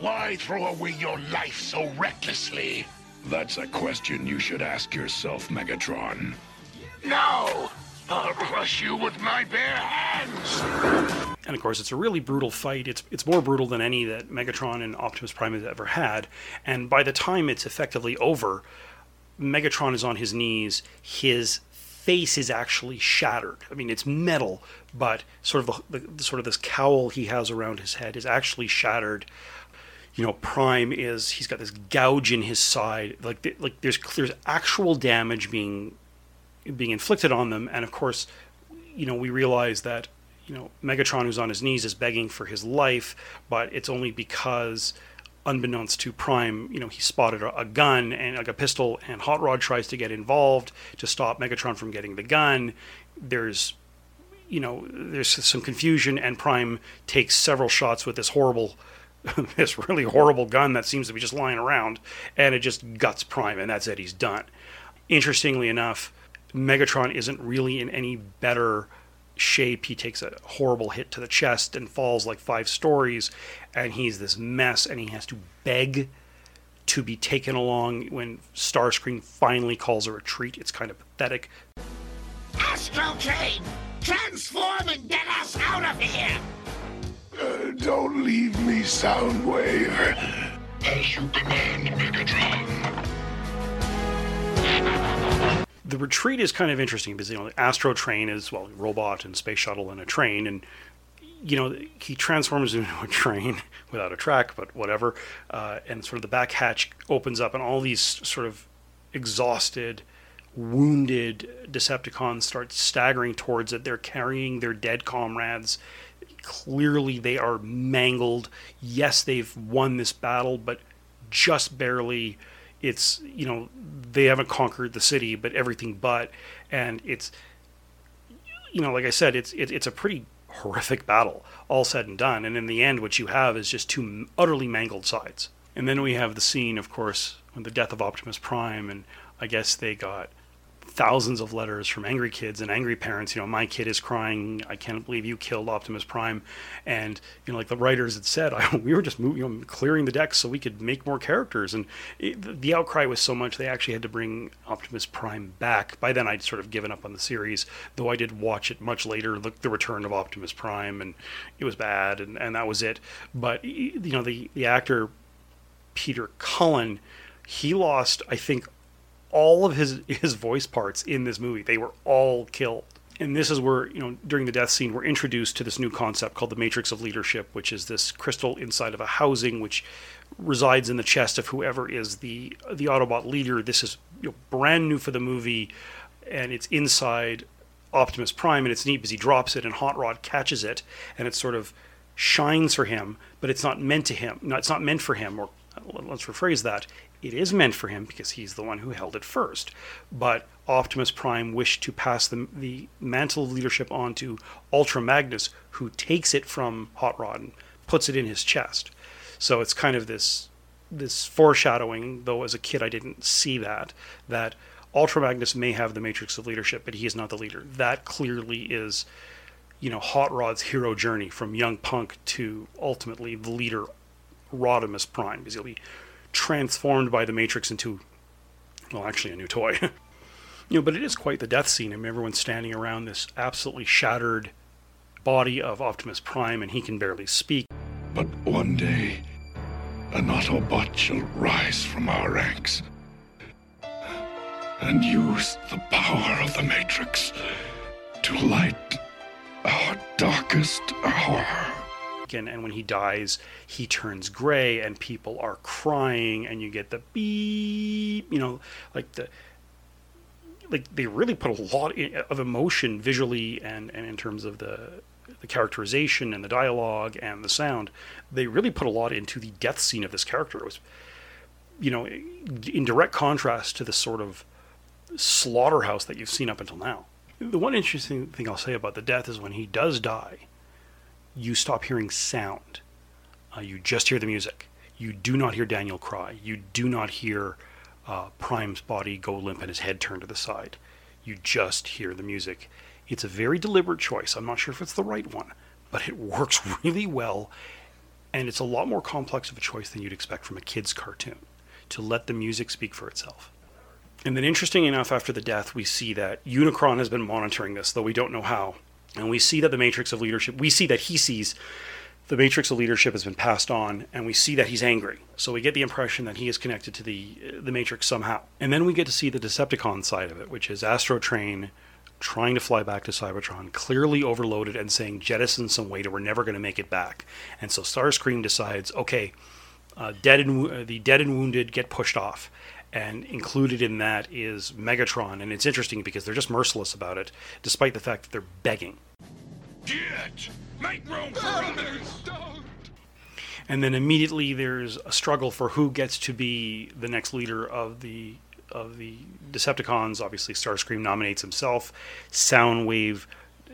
Why throw away your life so recklessly? That's a question you should ask yourself, Megatron. No! I'll crush you with my bare hands! And of course, it's a really brutal fight. It's it's more brutal than any that Megatron and Optimus Prime have ever had. And by the time it's effectively over, Megatron is on his knees. His face is actually shattered. I mean, it's metal, but sort of the, the sort of this cowl he has around his head is actually shattered. You know, Prime is he's got this gouge in his side. Like the, like there's there's actual damage being being inflicted on them, and of course, you know we realize that you know Megatron, who's on his knees, is begging for his life, but it's only because, unbeknownst to Prime, you know he spotted a, a gun and like a pistol, and Hot Rod tries to get involved to stop Megatron from getting the gun. There's you know there's some confusion, and Prime takes several shots with this horrible. *laughs* this really horrible gun that seems to be just lying around, and it just guts Prime, and that's it. He's done. Interestingly enough, Megatron isn't really in any better shape. He takes a horrible hit to the chest and falls like five stories, and he's this mess, and he has to beg to be taken along when Starscream finally calls a retreat. It's kind of pathetic. Astrotrain! Transform and get us out of here! Uh, don't leave me, Soundwave. As you command, Megatron. the retreat is kind of interesting because you know the Astrotrain is well robot and space shuttle and a train and you know he transforms *laughs* into a train without a track but whatever uh, and sort of the back hatch opens up and all these sort of exhausted wounded Decepticons start staggering towards it they're carrying their dead comrades clearly they are mangled. Yes they've won this battle but just barely. It's you know they haven't conquered the city but everything but. And it's you know like i said it's it, it's a pretty horrific battle all said and done. And in the end what you have is just two utterly mangled sides. And then we have the scene of course with the death of optimus prime and i guess they got thousands of letters from angry kids and angry parents. You know, my kid is crying. I can't believe you killed Optimus Prime. And you know, like the writers had said, *laughs* I, we were just moving, you know, clearing the decks so we could make more characters. And it, the outcry was so much they actually had to bring Optimus Prime back. By then, I'd sort of given up on the series, though I did watch it much later, the, the Return of Optimus Prime, and it was bad, and, and that was it. But you know, the the actor Peter Cullen, he lost, I think, all of his his voice parts in this movie. They were all killed. And this is where, you know, during the death scene, we're introduced to this new concept called the Matrix of Leadership, which is this crystal inside of a housing which resides in the chest of whoever is the the Autobot leader. This is you know, brand new for the movie, and it's inside Optimus Prime, and it's neat because he drops it, and Hot Rod catches it, and it sort of shines for him, but it's not meant to him. No, it's not meant for him, or let's rephrase that. It is meant for him because he's the one who held it first. But Optimus Prime wished to pass the, the mantle of leadership on to Ultra Magnus, who takes it from Hot Rod and puts it in his chest. So it's kind of this this foreshadowing, though as a kid I didn't see that, that Ultra Magnus may have the matrix of leadership, but he is not the leader. That clearly is, you know, Hot Rod's hero journey from young punk to ultimately the leader, Rodimus Prime, because he'll be transformed by the Matrix into, well, actually a new toy. *laughs* you know, but it is quite the death scene. I mean, everyone's standing around this absolutely shattered body of Optimus Prime, and he can barely speak. But one day, an Autobot shall rise from our ranks and use the power of the Matrix to light our darkest hour and, and when he dies, he turns gray, and people are crying, and you get the beep, you know, like the like they really put a lot of emotion visually and, and in terms of the the characterization and the dialogue and the sound. They really put a lot into the death scene of this character. It was, you know, in direct contrast to the sort of slaughterhouse that you've seen up until now. The one interesting thing I'll say about the death is when he does die, you stop hearing sound. Uh, you just hear the music. You do not hear Daniel cry. You do not hear uh, Prime's body go limp and his head turn to the side. You just hear the music. It's a very deliberate choice. I'm not sure if it's the right one, but it *laughs* works really well, and it's a lot more complex of a choice than you'd expect from a kids' cartoon to let the music speak for itself. And then, interesting enough, after the death, we see that Unicron has been monitoring this, though we don't know how. And we see that the matrix of leadership, we see that he sees the matrix of leadership has been passed on, and we see that he's angry. So we get the impression that he is connected to the the matrix somehow. And then we get to see the Decepticon side of it, which is Astrotrain trying to fly back to Cybertron, clearly overloaded and saying jettison some weight or we're never going to make it back. And so Starscream decides, okay, uh, dead and uh, the dead and wounded get pushed off. And included in that is Megatron, and it's interesting because they're just merciless about it, despite the fact that they're begging. Get! Make room for ah! others! and then immediately there's a struggle for who gets to be the next leader of the of the Decepticons. Obviously, Starscream nominates himself. Soundwave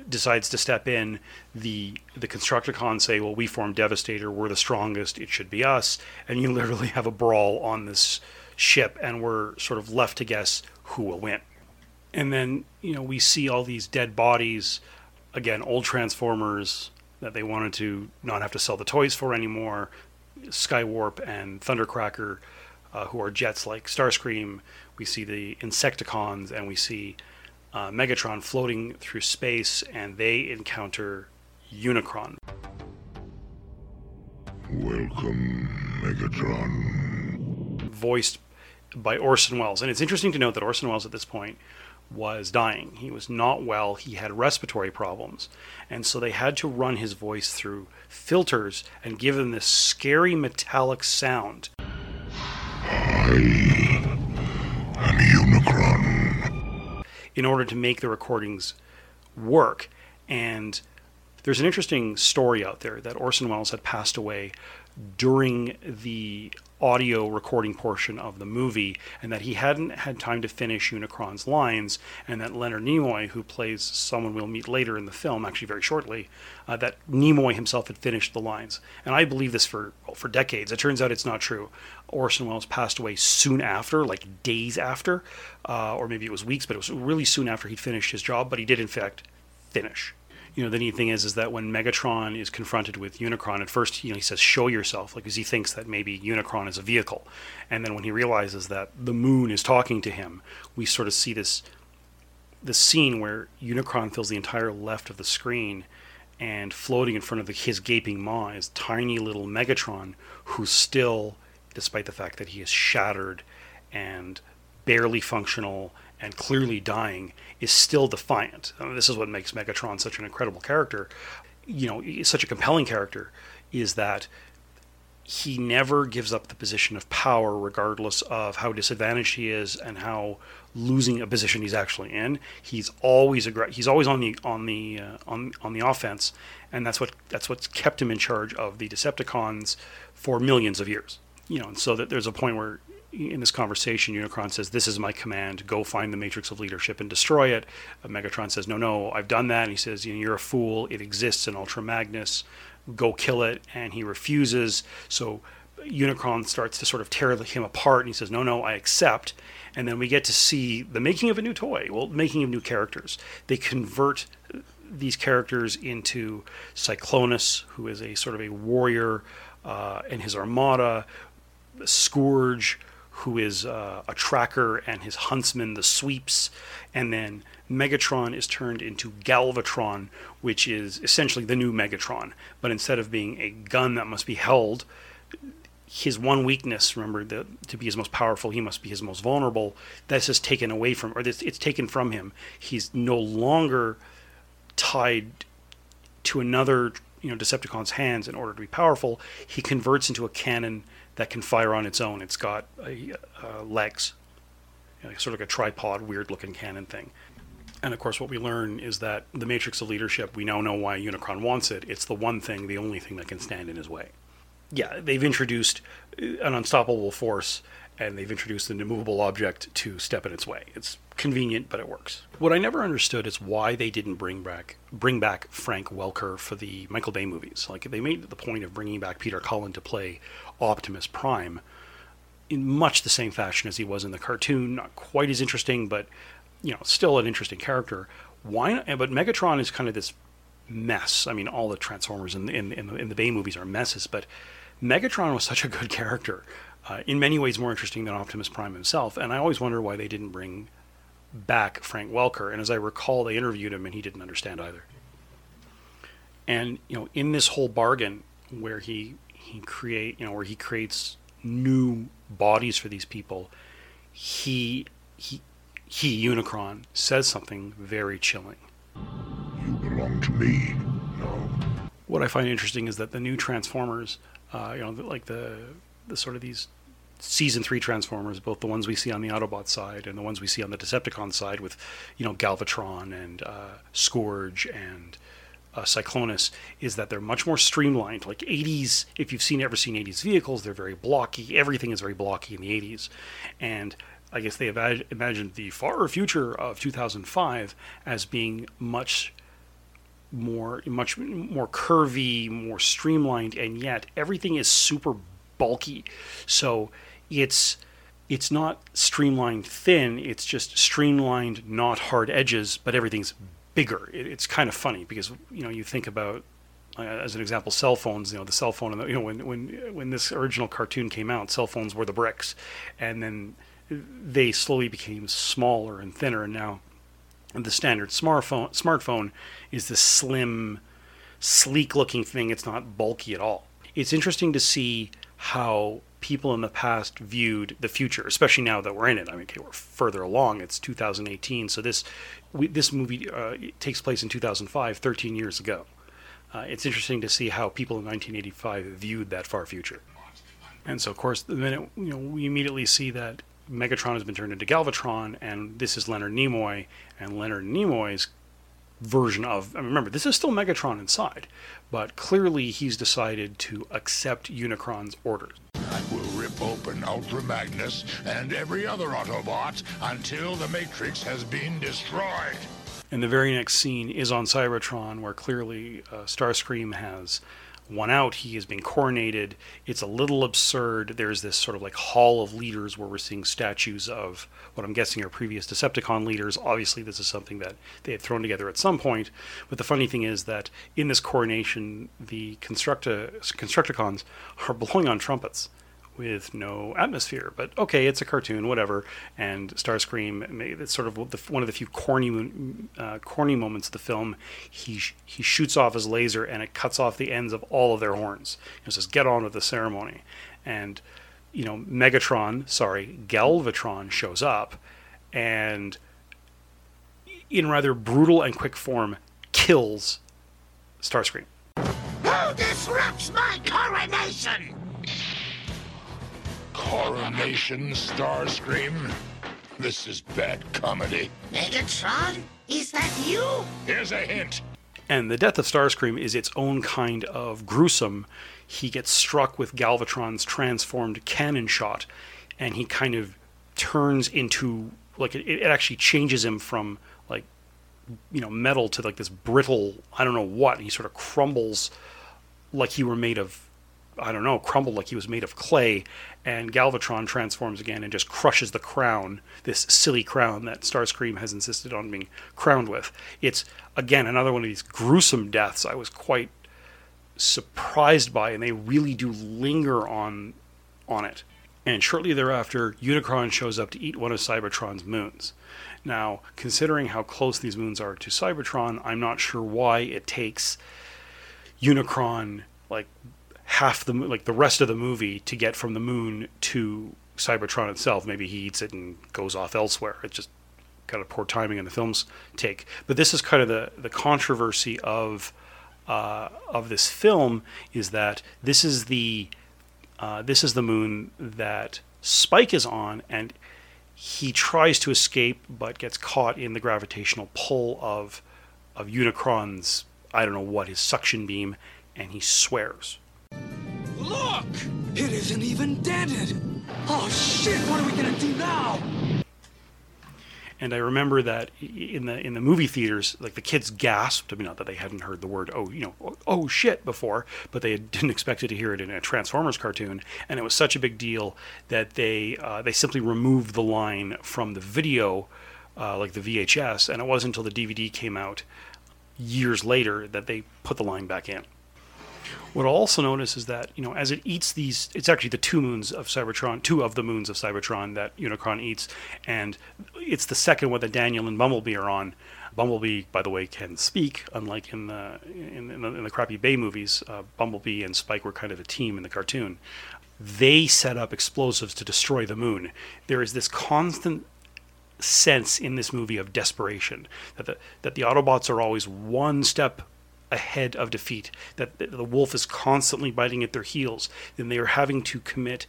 decides to step in. The the Constructicons say, "Well, we formed Devastator. We're the strongest. It should be us." And you *laughs* literally have a brawl on this ship, and we're sort of left to guess who will win. And then you know we see all these dead bodies. Again, old Transformers that they wanted to not have to sell the toys for anymore. Skywarp and Thundercracker, uh, who are jets like Starscream. We see the Insecticons, and we see uh, Megatron floating through space, and they encounter Unicron. Welcome, Megatron. voiced by Orson Welles. And it's interesting to note that Orson Welles at this point was dying. He was not well. He had respiratory problems. And so they had to run his voice through filters and give him this scary metallic sound. In order to make the recordings work. And there's an interesting story out there that Orson Welles had passed away during the audio recording portion of the movie, and that he hadn't had time to finish Unicron's lines, and that Leonard Nimoy, who plays someone we'll meet later in the film, actually very shortly, uh, that Nimoy himself had finished the lines. And I believe this for well, for decades. It turns out it's not true. Orson Welles passed away soon after, like days after, uh, or maybe it was weeks, but it was really soon after he'd finished his job. But he did in fact finish you know, the neat thing is, is that when Megatron is confronted with Unicron, at first, you know, he says, "Show yourself," like because he thinks that maybe Unicron is a vehicle, and then when he realizes that the moon is talking to him, we sort of see this, this scene where Unicron fills the entire left of the screen, and floating in front of the, his gaping maw is tiny little Megatron, who's still, despite the fact that he is shattered, and barely functional and clearly dying is still defiant. Uh, this is what makes Megatron such an incredible character. You know, such a compelling character is that he never gives up the position of power regardless of how disadvantaged he is and how losing a position he's actually in he's always aggr- he's always on the on the uh, on on the offense and that's what that's what's kept him in charge of the Decepticons for millions of years you know and so that there's a point where in this conversation, Unicron says, "This is my command. Go find the Matrix of Leadership and destroy it." Uh, Megatron says, "No, no, I've done that." And he says, "You're a fool. It exists in Ultra Magnus. Go kill it." And he refuses. So Unicron starts to sort of tear him apart, and he says, "No, no, I accept." And then we get to see the making of a new toy. Well, making of new characters. They convert these characters into Cyclonus, who is a sort of a warrior, uh, and his armada, Scourge, who is uh, a tracker, and his huntsman, the Sweeps, and then Megatron is turned into Galvatron, which is essentially the new Megatron. But instead of being a gun that must be held, his one weakness, remember, the, to be his most powerful, he must be his most vulnerable. That's just taken away from, or it's, it's taken from him. He's no longer tied to another, you know, Decepticon's hands in order to be powerful. He converts into a cannon that can fire on its own. It's got a, uh, legs, you know, sort of like a tripod, weird-looking cannon thing. And of course, what we learn is that the matrix of leadership. We now know why Unicron wants it. It's the one thing, the only thing that can stand in his way. Yeah, they've introduced an unstoppable force, and they've introduced an immovable object to step in its way. It's convenient, but it works. What I never understood is why they didn't bring back bring back Frank Welker for the Michael Bay movies. Like they made the point of bringing back Peter Cullen to play Optimus Prime in much the same fashion as he was in the cartoon. Not quite as interesting, but you know, still an interesting character. Why? Not, but Megatron is kind of this mess. I mean, all the Transformers in the, in, in, the, in the Bay movies are messes, but Megatron was such a good *laughs* character. Uh, in many ways, more interesting than Optimus Prime himself. And I always wonder why they didn't bring back Frank Welker. And as I recall, they interviewed him and he didn't understand either. And you know, in this whole bargain where he he create you know where he creates new bodies for these people, he he he Unicron says something very chilling. You belong to me. No. What I find interesting is that the new Transformers, uh, you know, like the the sort of these season three Transformers, both the ones we see on the Autobot side and the ones we see on the Decepticon side, with you know Galvatron and uh, Scourge and uh, Cyclonus, is that they're much more streamlined. Like 80s, if you've seen ever seen 80s vehicles, they're very blocky. Everything is very blocky in the 80s, and I guess they imag- imagined the far future of 2005 as being much more much more curvy, more streamlined, and yet everything is super bulky. So it's it's not streamlined thin. It's just streamlined, not hard edges, but everything's bigger. It, it's kind of funny because you know you think about uh, as an example, cell phones. You know, the cell phone. And the, you know, when when when this original cartoon came out, cell phones were the bricks, and then they slowly became smaller and thinner, and now the standard smartphone smartphone is this slim, sleek-looking thing. It's not bulky at all. It's interesting to see how people in the past viewed the future, especially now that we're in it. I mean, okay, we're further along. It's 2018, so this we, this movie uh, takes place in 2005, 13 years ago. Uh, it's interesting to see how people in 1985 viewed that far future. And so, of course, the minute you know, we immediately see that Megatron has been turned into Galvatron, and this is Leonard Nimoy, and Leonard Nimoy's version of. I mean, remember, this is still Megatron inside, but clearly he's decided to accept Unicron's orders. I will rip open Ultra Magnus and every other Autobot until the Matrix has been destroyed. And the very next scene is on Cybertron, where clearly uh, Starscream has won out. He has been coronated. It's a little absurd. There's this sort of like hall of leaders where we're seeing statues of what I'm guessing are previous Decepticon leaders. Obviously, this is something that they had thrown together at some point. But the funny thing is that in this coronation, the Constructa, Constructicons are blowing on trumpets with no atmosphere. But okay, it's a cartoon, whatever. And Starscream, it's sort of the, one of the few corny, uh, corny moments of the film. He sh- he shoots off his laser and it cuts off the ends of all of their horns. It says, "Get on with the ceremony." And you know, Megatron, sorry, Galvatron shows up, and in rather brutal and quick form, kills Starscream. Who disrupts my coronation? Coronation Starscream? This is bad comedy. Megatron? Is that you? Here's a hint. And the death of Starscream is its own kind of gruesome. He gets struck with Galvatron's transformed cannon shot, and he kind of turns into like it, it actually changes him from like you know metal to like this brittle I don't know what. He sort of crumbles like he were made of I don't know, crumbled like he was made of clay, and Galvatron transforms again and just crushes the crown, this silly crown that Starscream has insisted on being crowned with. It's again another one of these gruesome deaths I was quite surprised by, and they really do linger on on it. And shortly thereafter, Unicron shows up to eat one of Cybertron's moons. Now, considering how close these moons are to Cybertron, I'm not sure why it takes Unicron like half the like the rest of the movie to get from the moon to Cybertron itself. Maybe he eats it and goes off elsewhere. It's just kind of poor timing in the film's take. But this is kind of the the controversy of uh, of this film is that this is the uh, this is the moon that Spike is on, and he tries to escape but gets caught in the gravitational pull of of Unicron's I don't know what his suction beam, and he swears. Look! It isn't even dented! Oh shit, what are we gonna do now? And I remember that in the in the movie theaters, like the kids gasped. I mean, not that they hadn't heard the word "oh," you know, "oh, oh shit" before, but they *laughs* didn't expect it to hear it in a Transformers cartoon. And it was such a big deal that they uh, they simply removed the line from the video, uh, like the VHS. And it wasn't until the DVD came out years later that they put the line back in. What I'll also notice is that you know as it eats these, it's actually the two moons of Cybertron, two of the moons of Cybertron that Unicron eats, and it's the second one that Daniel and Bumblebee are on. Bumblebee, by the way, can speak, unlike in the in, in the, in the crappy Bay movies. Uh, Bumblebee and Spike were kind of a team in the cartoon. They set up explosives to destroy the moon. There is this constant sense in this movie of desperation that the that the Autobots are always one step ahead of defeat. That the, wolf is constantly biting at their heels, and they are having to commit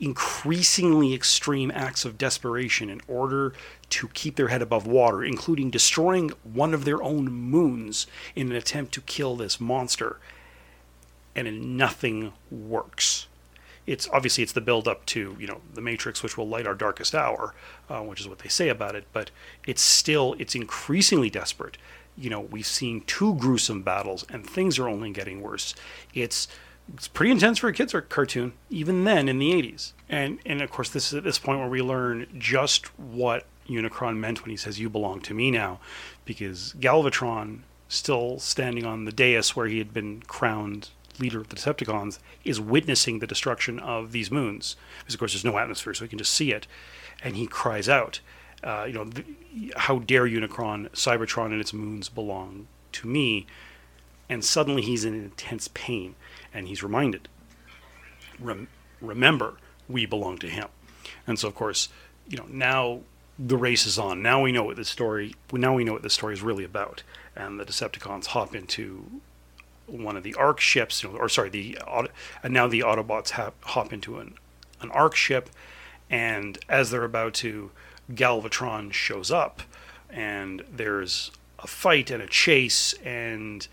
increasingly extreme acts of desperation in order to keep their head above water, including destroying one of their own moons in an attempt to kill this monster. And nothing works. It's obviously it's the build up to you know the Matrix, which will light our darkest hour, uh, which is what they say about it. But it's still it's increasingly desperate. You know we've seen two gruesome battles, and things are only getting worse. It's it's pretty intense for a kids cartoon, even then in the 80s. And and of course, this is at this point where we learn just what Unicron meant when he says, "You belong to me now," because Galvatron, still standing on the dais where he had been crowned leader of the Decepticons, is witnessing the destruction of these moons. Because of course, there's no atmosphere, so he can just see it, and he cries out, uh, "You know, th- how dare Unicron, Cybertron, and its moons belong to me?" And suddenly, he's in intense pain and he's reminded Rem- remember we belong to him. And so of course you know now the race is on. Now we know what this story now we know what this story is really about. And the decepticons hop into one of the arc ships you know, or sorry the and now the autobots have, hop into an an arc ship. And as they're about to galvatron shows up and there's a fight and a chase and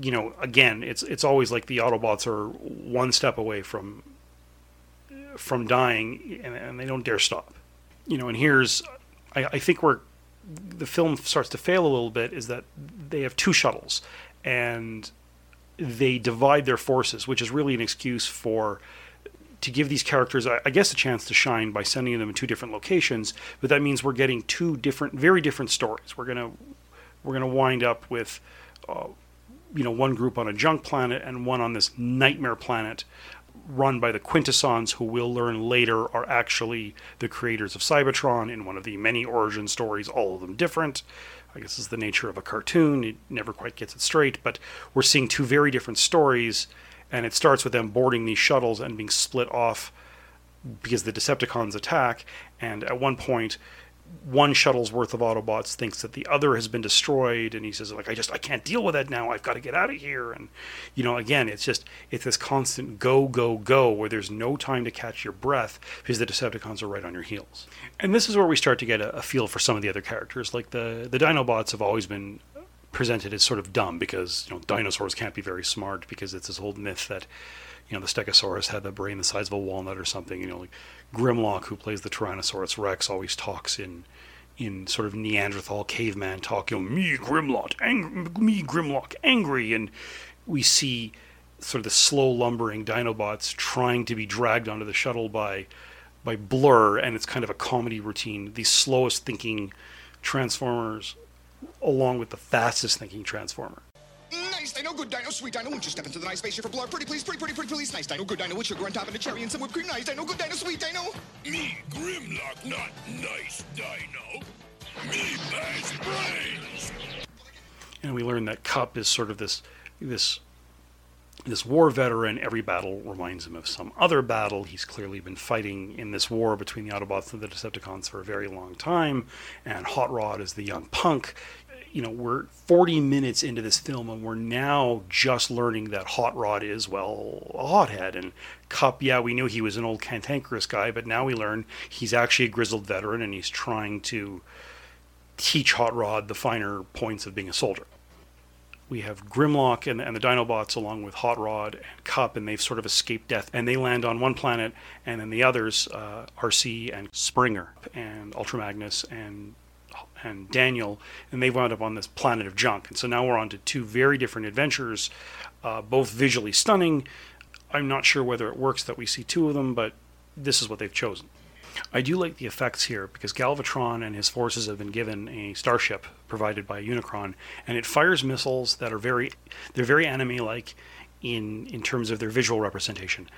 you know, again, it's it's always like the Autobots are one step away from from dying, and, and they don't dare stop. You know, and here's, I, I think where the film starts to fail a little bit is that they have two shuttles, and they divide their forces, which is really an excuse for to give these characters, I guess, a chance to shine by sending them in two different locations. But that means we're getting two different, very different stories. We're gonna we're gonna wind up with. Uh, you know one group on a junk planet and one on this nightmare planet run by the Quintessons, who we'll learn later are actually the creators of Cybertron in one of the many origin stories, all of them different. I guess is the nature of a cartoon. It never quite gets it straight, but we're seeing two very different stories, and it starts with them boarding these shuttles and being split off because the Decepticons attack. And at one point, one shuttle's worth of Autobots thinks that the other has been destroyed, and he says like I just I can't deal with that now. I've got to get out of here. And you know, again, it's just it's this constant go go go where there's no time to catch your breath because the Decepticons are right on your heels. And this is where we start to get a, a feel for some of the other characters. Like the the Dinobots have always been presented as sort of dumb because you know dinosaurs can't be very smart because it's this old myth that you know the Stegosaurus had the brain the size of a walnut or something. You know, like Grimlock, who plays the Tyrannosaurus Rex, always talks in in sort of Neanderthal caveman talk. You know, me Grimlock, ang- me Grimlock, angry, and we see sort of the slow lumbering Dinobots trying to be dragged onto the shuttle by by Blurr, and it's kind of a comedy routine. The slowest thinking Transformers, along with the fastest thinking Transformer. Nice dino, good dino, sweet dino. Won't you step into the nice spaceship for blood? Pretty please, pretty, pretty, pretty please. Nice dino, good dino with sugar on top and a cherry and some whipped cream. Nice dino, good dino, sweet dino. Me, Grimlock, not nice dino. Me, bash brains. and we learn that Kup is sort of this this this war veteran. Every battle reminds him of some other battle. He's clearly been fighting in this war between the Autobots and the Decepticons for a very long time. And Hot Rod is the young punk. You know, we're 40 minutes into this film, and we're now just learning that Hot Rod is, well, a hothead. And Kup, yeah, we knew he was an old cantankerous guy, but now we learn he's actually a grizzled veteran, and he's trying to teach Hot Rod the finer points of being a soldier we have Grimlock and, and the Dinobots along with Hot Rod and Kup, and they've sort of escaped death. And they land on one planet, and then the others, uh, Arcee and Springer and Ultramagnus and and Daniel, and they wound up on this planet of junk. And so now we're on to two very different adventures, uh, both visually stunning. I'm not sure whether it works that we see two of them, but this is what they've chosen. I do like the effects here because Galvatron and his forces have been given a starship provided by Unicron, and it fires missiles that are very, they're very anime-like in in terms of their visual representation.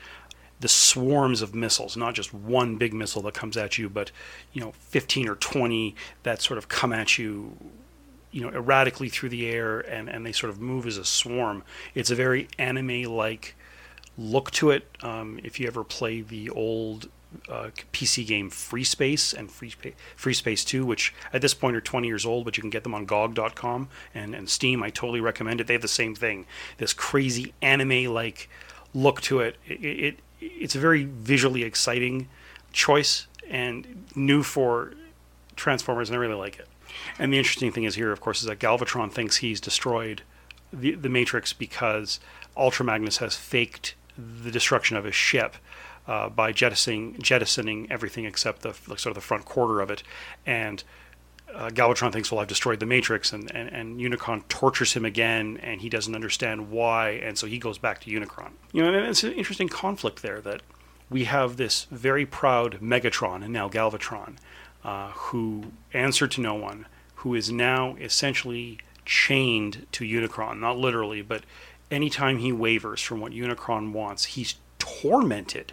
The swarms of missiles, not just one big missile that comes at you, but you know, 15 or 20 that sort of come at you you know erratically through the air and, and they sort of move as a swarm. It's a very anime like look to it. Um, if you ever play the old uh, PC game Free Space and Free, Free Space 2, which at this point are 20 years old, but you can get them on GOG.com and, and Steam. I totally recommend it. They have the same thing this crazy anime like look to it. It, it. It's a very visually exciting choice and new for Transformers, and I really like it. And the interesting thing is here, of course, is that Galvatron thinks he's destroyed the, the Matrix because Ultra Magnus has faked the destruction of his ship uh, by jettisoning jettisoning everything except the like, sort of the front quarter of it, and uh, Galvatron thinks, "Well, I've destroyed the Matrix," and, and and Unicron tortures him again, and he doesn't understand why, and so he goes back to Unicron. You know, and it's an interesting conflict there that we have this very proud Megatron and now Galvatron, uh, who answered to no one, who is now essentially chained to Unicron, not literally, but anytime he wavers from what Unicron wants, he's tormented.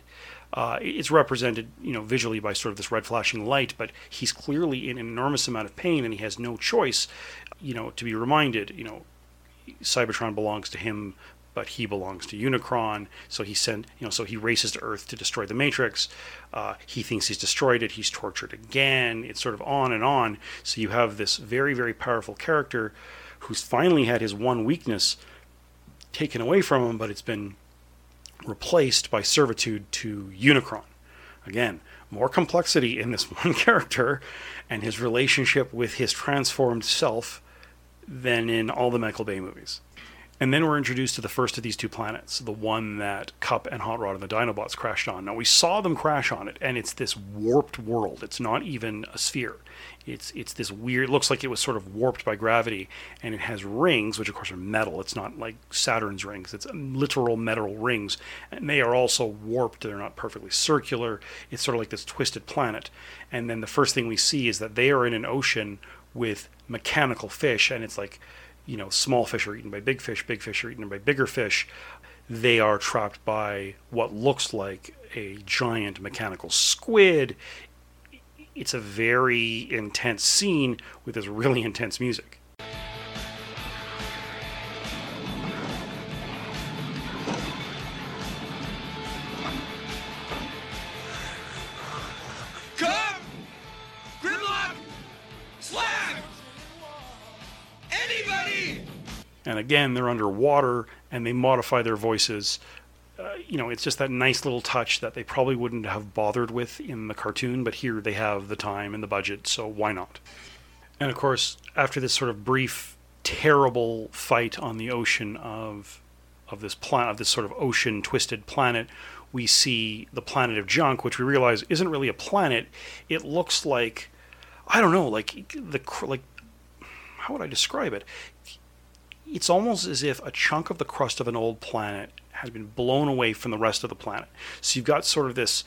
Uh, it's represented, you know, visually by sort of this red flashing light, but he's clearly in an enormous amount of pain, and he has no choice, you know, to be reminded, you know, Cybertron belongs to him, but he belongs to Unicron. So he sent, you know, so he races to Earth to destroy the Matrix. Uh, he thinks he's destroyed it. He's tortured again. It's sort of on and on. So you have this very, very powerful character who's finally had his one weakness taken away from him, but it's been replaced by servitude to Unicron. Again, more complexity in this *laughs* one character and his relationship with his transformed self than in all the Michael Bay movies. And then we're introduced to the first of these two planets, the one that Kup and Hot Rod and the Dinobots crashed on. Now we saw them crash on it, and it's this warped world. It's not even a sphere. It's it's this weird. Looks like it was sort of warped by gravity, and it has rings, which of course are metal. It's not like Saturn's rings. It's um, literal metal rings, and they are also warped. They're not perfectly circular. It's sort of like this twisted planet. And then the first thing we see is that they are in an ocean with mechanical fish, and it's like you know, small fish are eaten by big fish, big fish are eaten by bigger fish. They are trapped by what looks like a giant mechanical squid. It's a very intense scene with this really intense music. Come! Grimlock! Slag! Anybody! And again, they're underwater and they modify their voices. Uh, you know, it's just that nice little touch that they probably wouldn't have bothered with in the cartoon, but here they have the time and the budget, so why not? And of course, after this sort of brief, terrible fight on the ocean of of this planet, of this sort of ocean twisted planet, we see the planet of junk, which we realize isn't really a planet. It looks like, I don't know, like the like how would I describe it? It's almost as if a chunk of the crust of an old planet has been blown away from the rest of the planet. So you've got sort of this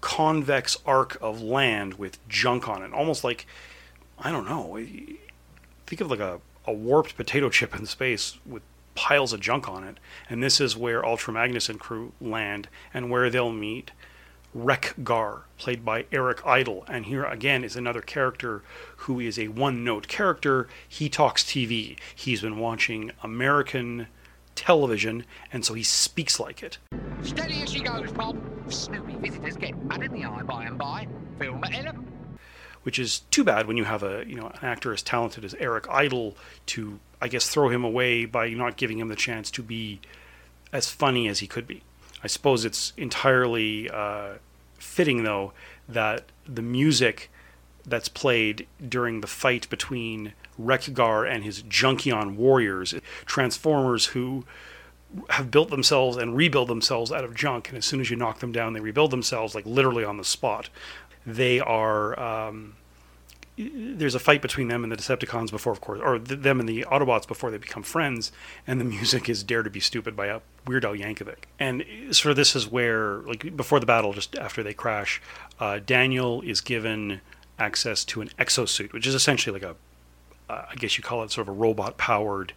convex arc of land with junk on it, almost like I don't know. Eh, think of like a, a warped potato chip in space with piles of junk on it. And this is where Ultra Magnus and crew land and where they'll meet Wreck-Gar, played by Eric Idle. And here again is another character who is a one note character. He talks TV. He's been watching American television, and so he speaks like it. Steady as she goes, Bob. Snoopy visitors get mud in the eye by and by. Film at 11. which is too bad when you have a you know an actor as talented as Eric Idle to I guess throw him away by not giving him the chance to be as funny as he could be. I suppose it's entirely uh, fitting though that the music that's played during the fight between Wreck-Gar and his Junkion warriors, Transformers who have built themselves and rebuild themselves out of junk, and as soon as you knock them down, they rebuild themselves like literally on the spot. They are um, there's a fight between them and the Decepticons before, of course, or th- them and the Autobots before they become friends, and the *laughs* music is "Dare to Be Stupid" by uh, Weird Al Yankovic. And sort of this is where, like, before the battle, just after they crash, uh, Daniel is given access to an exosuit, which is essentially like a, uh, I guess you call it sort of a robot-powered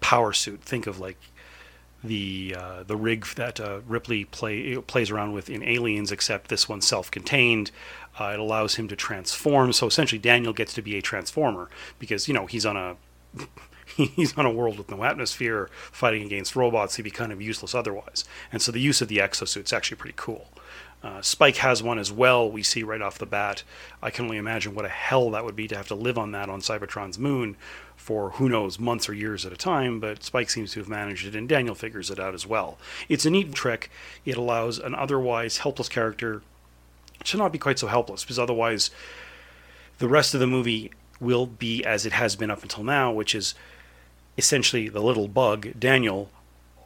power suit. Think of like the uh, the rig that uh, Ripley play plays around with in Aliens, except this one's self-contained. Uh, it allows him to transform. So essentially, Daniel gets to be a transformer because you know he's on a *laughs* he's on a world with no atmosphere, fighting against robots. He'd be kind of useless otherwise. And so the use of the exosuit's actually pretty cool. Uh, Spike has one as well. We see right off the bat. I can only imagine what a hell that would be to have to live on that on Cybertron's moon for who knows months or years at a time. But Spike seems to have managed it, and Daniel figures it out as well. It's a neat trick. It allows an otherwise helpless character to not be quite so helpless, because otherwise, the rest of the movie will be as it has been up until now, which is essentially the little bug Daniel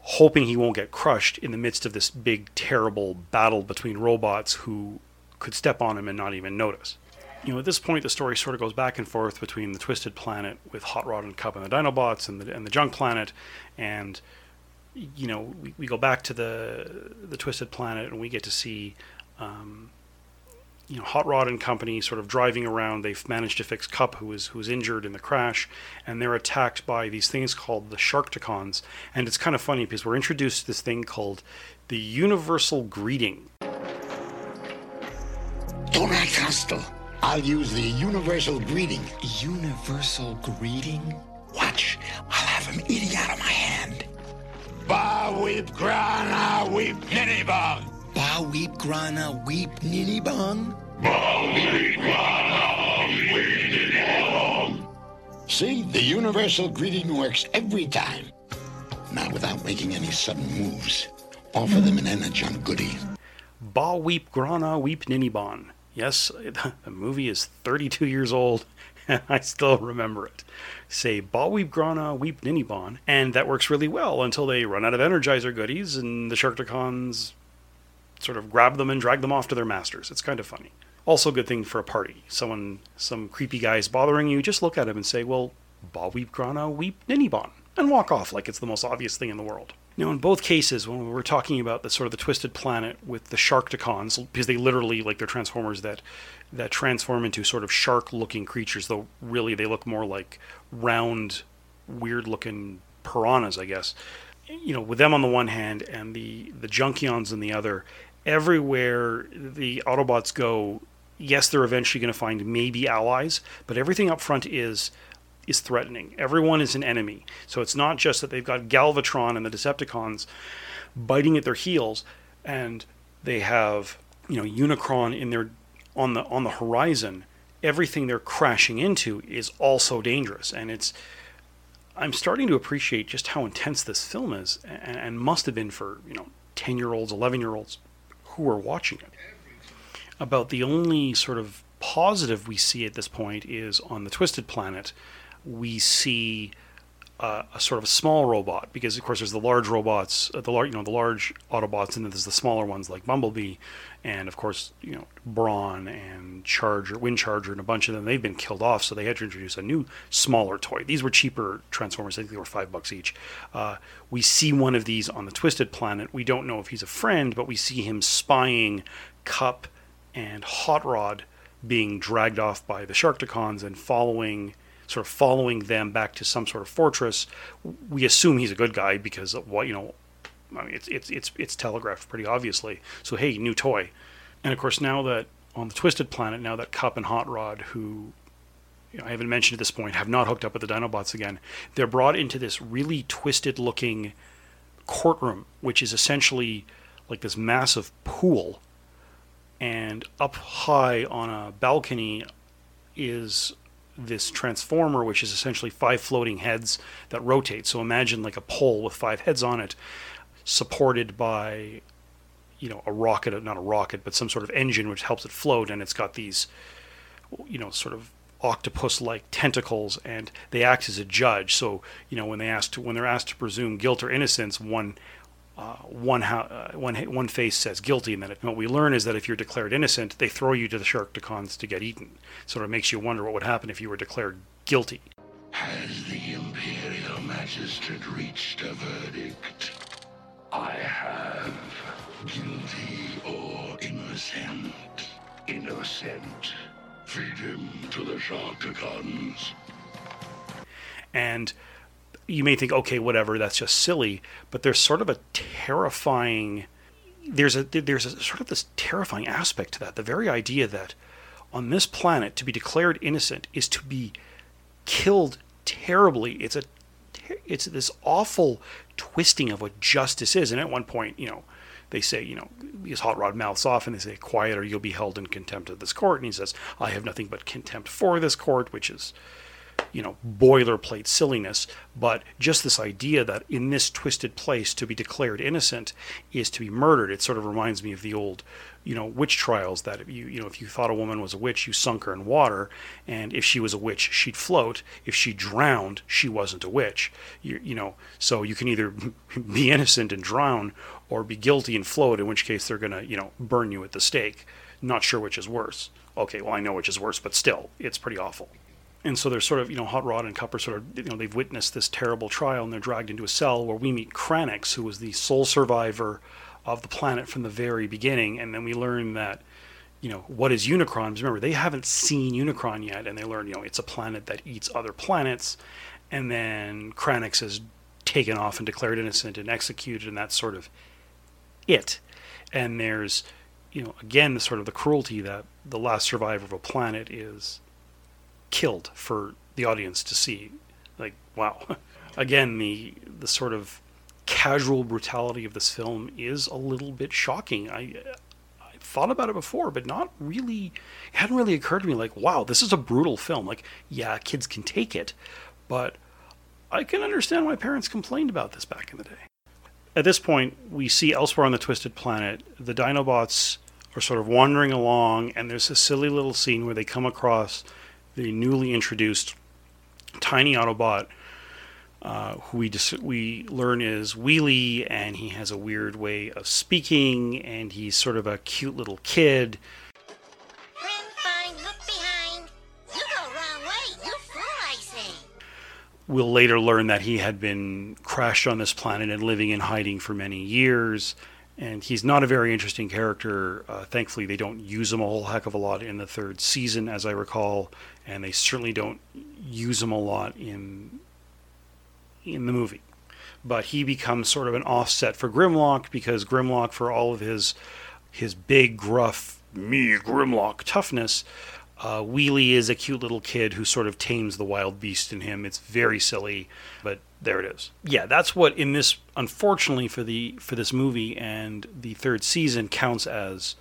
hoping he won't get crushed in the midst of this big, terrible battle between robots who could step on him and not even notice. You know, at this point, the story sort of goes back and forth between the Twisted Planet with Hot Rod and Kup and the Dinobots and the, and the Junk Planet, and you know, we, we go back to the the Twisted Planet and we get to see um, you know, Hot Rod and company sort of driving around. They've managed to fix Kup, who was who was injured in the crash, and they're attacked by these things called the Sharkticons. And it's kind of funny because we're introduced to this thing called the Universal Greeting. Don't act hostile. I'll use the universal greeting. Universal greeting? Watch. I'll have him eating out of my hand. Ba weep grana weep ninibong. Ba weep grana weep ninibong? Ba weep grana weep ninibong. See, the universal greeting works every time. Now, without making any sudden moves, offer them an energon goodie. Ba Weep Grana Weep Ninibon. Yes, *laughs* the movie is 32 years old, *laughs* and I still remember it. Say Ba Weep Grana Weep Ninibon, and that works really well until they run out of Energon goodies, and the Sharkticons sort of grab them and drag them off to their masters. It's kind of funny. Also, a good thing for a party. Someone, some creepy guy is bothering you, just look at him and say, well, Ba Weep Grana Weep Ninibon, and walk off like it's the most obvious thing in the world. Now, in both cases, when we're talking about the sort of the twisted planet with the Sharkticons, because they literally like they're transformers that that transform into sort of shark-looking creatures, though really they look more like round, weird-looking piranhas, I guess. You know, with them on the one hand and the the Junkions on the other, everywhere the Autobots go, yes, they're eventually going to find maybe allies, but everything up front is is threatening. Everyone is an enemy. So it's not just that they've got Galvatron and the Decepticons biting at their heels, and they have you know Unicron in their on the on the horizon. Everything they're crashing into is also dangerous, and it's. I'm starting to appreciate just how intense this film is, and, and must have been for you know ten year olds, eleven year olds who are watching it. About the only sort of positive we see at this point is on the Twisted Planet we see uh, a sort of a small robot because of course there's the large robots, uh, the large you know the large Autobots, and then there's the smaller ones like Bumblebee, and of course you know Brawn and Charger, Wind Charger, and a bunch of them. They've been killed off, so they had to introduce a new smaller toy. These were cheaper Transformers. I think they were five bucks each. Uh, we see one of these on the Twisted Planet. We don't know if he's a friend, but we see him spying Kup and Hot Rod being dragged off by the Sharkticons and following sort of following them back to some sort of fortress. We assume he's a good guy because what you know. I mean, it's it's it's it's telegraphed pretty obviously. So hey, new toy, and of course now that on the Twisted Planet, now that Kup and Hot Rod, who you know, I haven't mentioned at this point, have not hooked up with the Dinobots again, they're brought into this really twisted looking courtroom, which is essentially like this massive pool. And up high on a balcony is this transformer, which is essentially five floating heads that rotate. So imagine like a pole with five heads on it, supported by, you know, a rocket, not a rocket, but some sort of engine which helps it float. And it's got these, you know, sort of octopus-like tentacles, and they act as a judge. So you know, when they asked when they're asked to presume guilt or innocence, one uh, one, uh, one, one face says guilty, and then it, what we learn is that if you're declared innocent, they throw you to the Sharkticons to get eaten. Sort of makes you wonder what would happen if you were declared guilty. Has the Imperial Magistrate reached a verdict? I have. Guilty or innocent? Innocent. Feed him to the shark Sharkticons. And you may think, okay, whatever, that's just silly, but there's sort of a terrifying there's a there's a sort of this terrifying aspect to that. The very idea that on this planet to be declared innocent is to be killed terribly. It's a it's this awful twisting of what justice is. And at one point, you know, they say, you know, his hot rod mouths off and they say, quiet or you'll be held in contempt of this court. And he says, I have nothing but contempt for this court, which is, you know, boilerplate silliness. But just this idea that in this twisted place to be declared innocent is to be murdered. It sort of reminds me of the old, you know, witch trials that if you, you know, if you thought a woman was a witch, you sunk her in water. And if she was a witch, she'd float. If she drowned, she wasn't a witch. You, you know, so you can either *laughs* be innocent and drown or be guilty and float, in which case they're going to, you know, burn you at the stake. Not sure which is worse. Okay, well, I know which is worse, but still, it's pretty awful. And so they're sort of, you know, Hot Rod and Cupper sort of, you know, they've witnessed this terrible trial and they're dragged into a cell where we meet Kranix, who was the sole survivor of the planet from the very beginning. And then we learn that, you know, what is Unicron? Remember, they haven't seen Unicron yet. And they learn, you know, it's a planet that eats other planets. And then Kranix is taken off and declared innocent and executed. And that's sort of it. And there's, you know, again, the sort of the cruelty that the last survivor of a planet is killed for the audience to see. Like, wow. *laughs* Again, the the sort of casual brutality of this film is a little bit shocking. I I thought about it before, but not really. It hadn't really occurred to me. Like, wow, this is a brutal film. Like, yeah, kids can take it, but I can understand why parents complained about this back in the day. At this point, we see elsewhere on the Twisted Planet, the Dinobots are sort of wandering along, and there's a silly little scene where they come across the newly introduced tiny Autobot, uh, who we dis- we learn is Wheelie, and he has a weird way of speaking, and he's sort of a cute little kid. Fine, look behind. You go wrong way, you fool, I say. We'll later learn that he had been crashed on this planet and living in hiding for many years. And he's not a very interesting character. Uh, thankfully, they don't use him a whole heck of a lot in the third season, as I recall, and they certainly don't use him a lot in in the movie. But he becomes sort of an offset for Grimlock because Grimlock, for all of his his big, gruff, me Grimlock toughness, uh, Wheelie is a cute little kid who sort of tames the wild beast in him. It's very silly, but there it is. Yeah, that's what in this, unfortunately for the for this movie and the third season counts as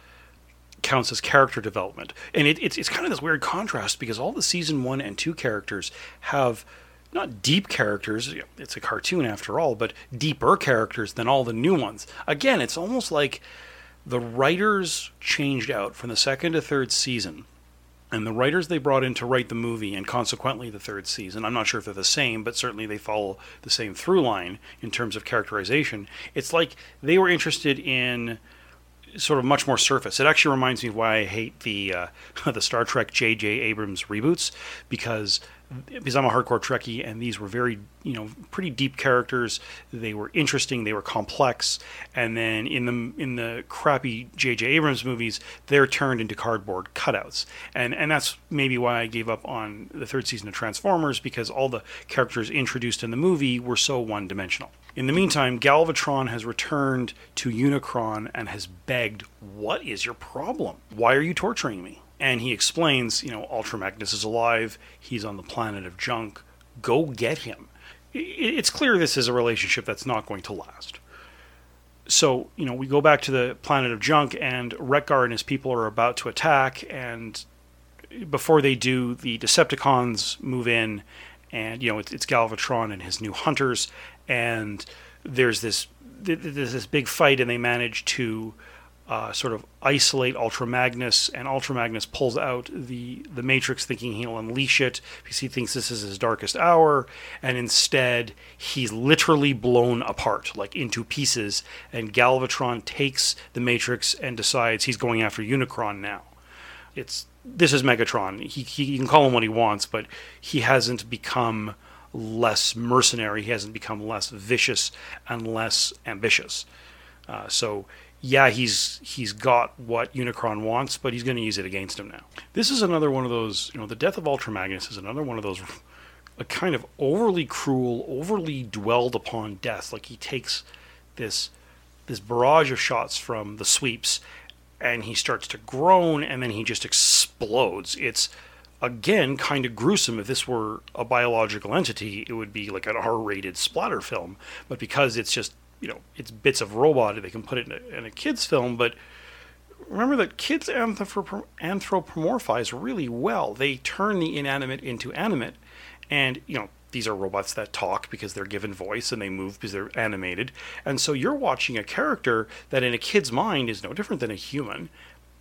counts as character development. And it, it's it's kind of this weird contrast because all the season one and two characters have not deep characters. It's a cartoon after all, but deeper characters than all the new ones. Again, it's almost like the writers changed out from the second to third season and the writers they brought in to write the movie and consequently the third season i'm not sure if they're the same but certainly they follow the same through line in terms of characterization. It's like they were interested in sort of much more surface. It actually reminds me of why i hate the uh, *laughs* the star trek jj abrams reboots because because I'm a hardcore Trekkie, and these were very, you know, pretty deep characters. They were interesting. They were complex. And then in the in the crappy J.J. Abrams movies, they're turned into cardboard cutouts. And and that's maybe why I gave up on the third season of Transformers because all the characters introduced in the movie were so one dimensional. In the meantime, Galvatron has returned to Unicron and has begged, "What is your problem? Why are you torturing me?" And he explains, you know, Ultra Magnus is alive. He's on the planet of junk. Go get him. It's clear this is a relationship that's not going to last. So, you know, we go back to the planet of junk, and Wreck-Gar and his people are about to attack. And before they do, the Decepticons move in, and, you know, it's, it's Galvatron and his new hunters. And there's this, th- th- there's this big fight, and they manage to uh, sort of isolate Ultramagnus, and Ultramagnus pulls out the the Matrix, thinking he'll unleash it because he thinks this is his darkest hour, and instead he's literally blown apart, like into pieces. And Galvatron takes the Matrix and decides he's going after Unicron now. It's this is Megatron. He, he he can call him what he wants, but he hasn't become less mercenary. He hasn't become less vicious and less ambitious. Uh, so yeah, he's he's got what Unicron wants, but he's going to use it against him now. This is another one of those. You know, the death of Ultra Magnus is another one of those. A kind of overly cruel, overly dwelled upon death. Like he takes this this barrage of shots from the sweeps, and he starts to groan, and then he just explodes. It's again kind of gruesome. If this were a biological entity, it would be like an R-rated splatter film. But because it's just you know it's bits of robot, they can put it in a, in a kids film. But remember that kids anthrop- anthropomorphize really well. They turn the inanimate into animate, and you know these are robots that talk because they're given voice and they move because they're animated. And so you're watching a character that in a kid's mind is no different than a human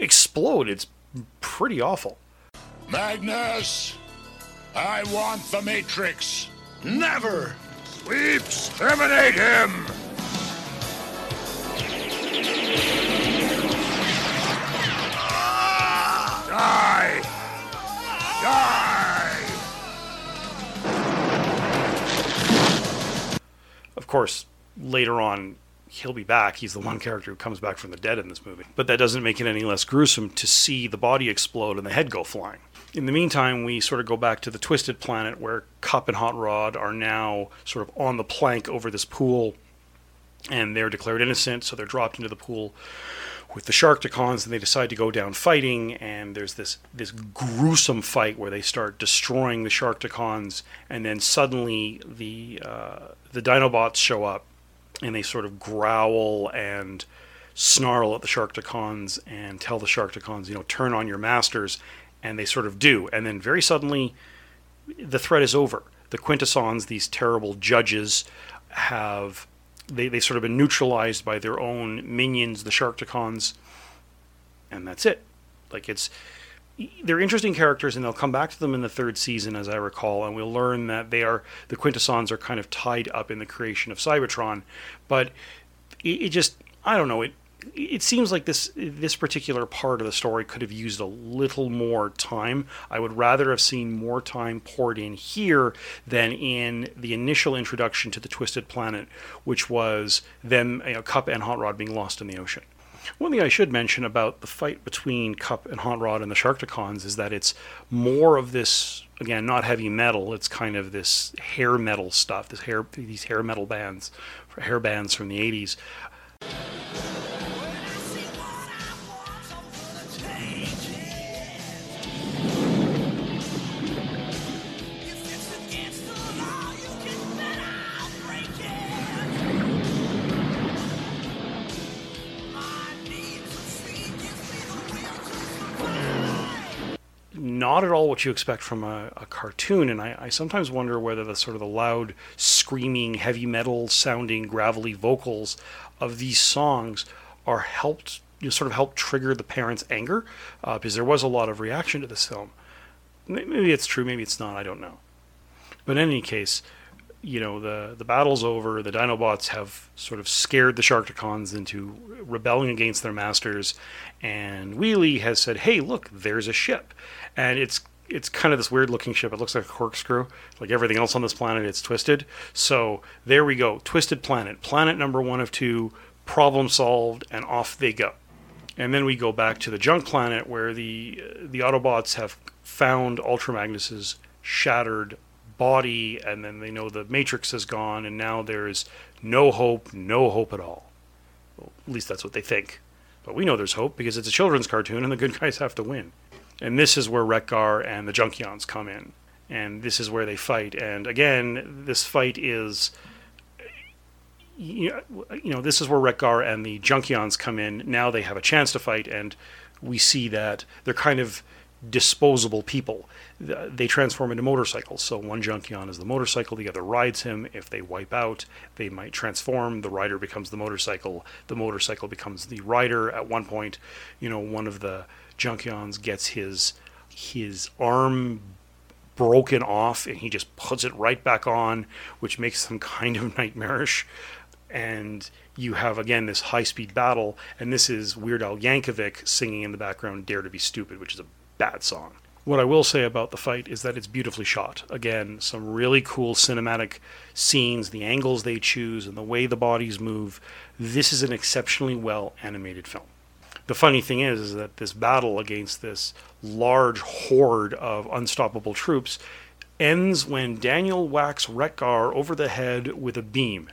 explode. It's pretty awful. Magnus, I want the Matrix. Never. Sweeps, terminate him. Die. Die. Of course, later on, he'll be back. He's the one character who comes back from the dead in this movie. But that doesn't make it any less gruesome to see the body explode and the head go flying. In the meantime, we sort of go back to the Twisted Planet where Kup and Hot Rod are now sort of on the plank over this pool and they're declared innocent, so they're dropped into the pool with the Sharkticons, and they decide to go down fighting. And there's this this gruesome fight where they start destroying the Sharkticons, and then suddenly the uh, the Dinobots show up, and they sort of growl and snarl at the Sharkticons and tell the Sharkticons, you know, turn on your masters, and they sort of do. And then very suddenly, the threat is over. The Quintessons, these terrible judges, have they they sort of been neutralized by their own minions, the Sharkticons, and that's it. Like it's they're interesting characters, and they'll come back to them in the third season, as I recall, and we'll learn that they are the Quintessons are kind of tied up in the creation of Cybertron, but it, it just I don't know it. It seems like this this particular part of the story could have used a little more time. I would rather have seen more time poured in here than in the initial introduction to the Twisted Planet, which was them, you know, Kup and Hot Rod being lost in the ocean. One thing I should mention about the fight between Kup and Hot Rod and the Sharkticons is that it's more of this again, not heavy metal. It's kind of this hair metal stuff. This hair, these hair metal bands, hair bands from the '80s. Not at all what you expect from a, a cartoon, and I, I, sometimes wonder whether the sort of the loud, screaming, heavy metal sounding, gravelly vocals of these songs are helped, you know, sort of help trigger the parents' anger, uh, because there was a lot of reaction to this film. Maybe it's true, maybe it's not, I don't know. But in any case, you know the the battle's over. The Dinobots have sort of scared the Sharkticons into rebelling against their masters, and Wheelie has said, "Hey, look, there's a ship," and it's it's kind of this weird looking ship. It looks like a corkscrew, like everything else on this planet. It's twisted. So there we go, twisted planet, planet number one of two. Problem solved, and off they go. And then we go back to the junk planet where the uh, the Autobots have found Ultra Magnus's shattered body, and then they know the Matrix is gone, and now there's no hope, no hope at all. Well, at least that's what they think. But we know there's hope because it's a children's cartoon, and the good *laughs* guys have to win. And this is where Wreck-Gar and the Junkions come in, and this is where they fight. And again, this fight is. You know, this is where Wreck-Gar and the Junkions come in. Now they have a chance to fight, and we see that they're kind of disposable people. They transform into motorcycles. So one Junkion is the motorcycle, the other rides him. If they wipe out, they might transform. The rider becomes the motorcycle. The motorcycle becomes the rider. At one point, you know, one of the Junkions gets his his arm broken off and he just puts it right back on, which makes them *laughs* kind of nightmarish. And you have again this high speed battle, and this is Weird Al Yankovic singing in the background "Dare to Be Stupid," which is a bad song. What I will say about the fight is that it's beautifully shot. Again, some really cool cinematic scenes, the angles they choose, and the way the bodies move. This is an exceptionally well animated film. The funny thing is, is that this battle against this large horde of unstoppable troops ends when Daniel whacks Wreck-Gar over the head with a beam.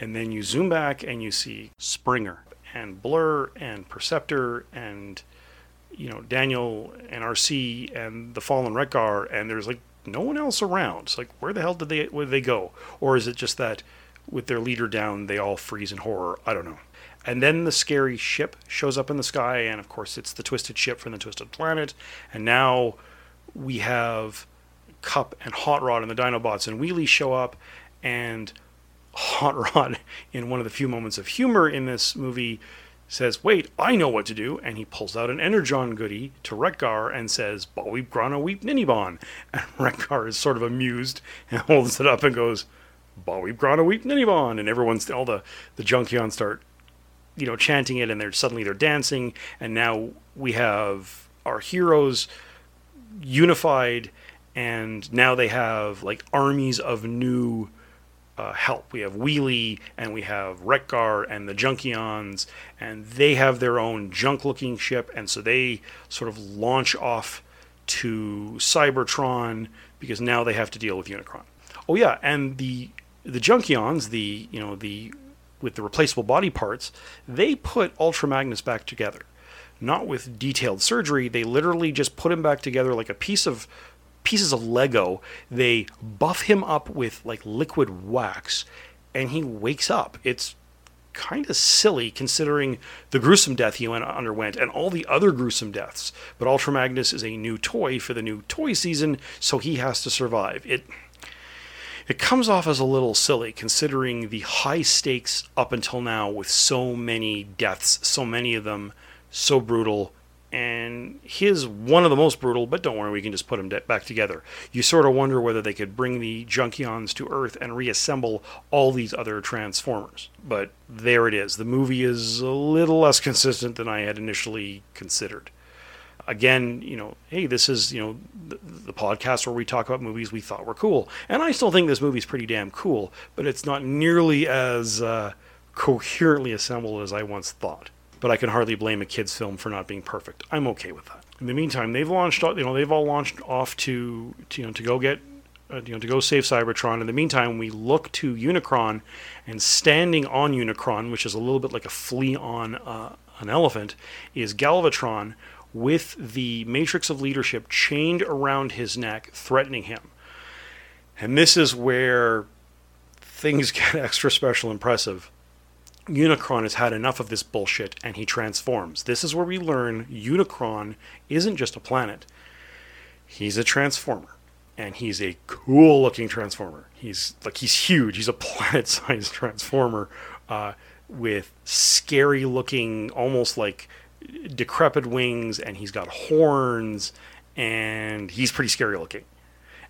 And then you zoom back and you see Springer and Blurr and Perceptor and you know Daniel and Arcee and the fallen Wreck-Gar and there's like no one else around. It's like where the hell did they where did they go? Or is it just that with their leader down they all freeze in horror? I don't know. And then the scary ship shows up in the sky, and of course, it's the twisted ship from the Twisted Planet. And now we have Kup and Hot Rod and the Dinobots and Wheelie show up, and Hot *laughs* Rod, in one of the few moments of humor in this movie, says, Wait, I know what to do. And he pulls out an Energon goodie to Wreck-Gar and says, Baweep Grana Weep Ninibon. *laughs* And Wreck-Gar is sort of amused and *laughs* holds it up and goes, Baweep Grana Weep Ninibon. And everyone's, all the, the Junkions start you know chanting it and they're suddenly they're dancing and now we have our heroes unified and now they have like armies of new uh, help. We have Wheelie and we have Wreck-Gar and the Junkions, and they have their own junk-looking ship, and so they sort of launch off to Cybertron because now they have to deal with Unicron. Oh yeah, and the the Junkions, the you know the with the replaceable body parts, they put Ultra Magnus back together. Not with detailed surgery, they literally just put him back together like a piece of pieces of Lego. They buff him up with like liquid wax and he wakes up. It's kind of silly considering the gruesome death he went, underwent and all the other gruesome deaths. But Ultra Magnus is a new toy for the new toy season, so he has to survive. It it comes off as a little silly considering the high stakes up until now with so many deaths, so many of them so brutal. And his one of the most brutal, but don't worry, we can just put him back together. You sort of wonder whether they could bring the Junkions to Earth and reassemble all these other Transformers. But there it is. The movie is a little less consistent than I had initially considered again, you know, hey, this is, you know, the, the, podcast where we talk about movies we thought were cool. And I still think this movie's pretty damn cool, but it's not nearly as uh, coherently assembled as I once thought. But I can hardly blame a kid's film for not being perfect. I'm okay with that. In the meantime, they've launched, you know, they've all launched off to, to you know, to go get uh, you know, to go save Cybertron. In the meantime, we look to Unicron, and standing on Unicron, which is a little bit like a flea on uh, an elephant, is Galvatron, with the matrix of leadership chained around his neck, threatening him. And this is where things *laughs* get extra special impressive. Unicron has had enough of this bullshit and he transforms. This is where we learn Unicron isn't just a planet, he's a transformer. And he's a cool looking transformer. He's like he's huge. He's a *laughs* planet sized transformer uh, with scary looking, almost like decrepit wings and he's got horns and he's pretty scary looking.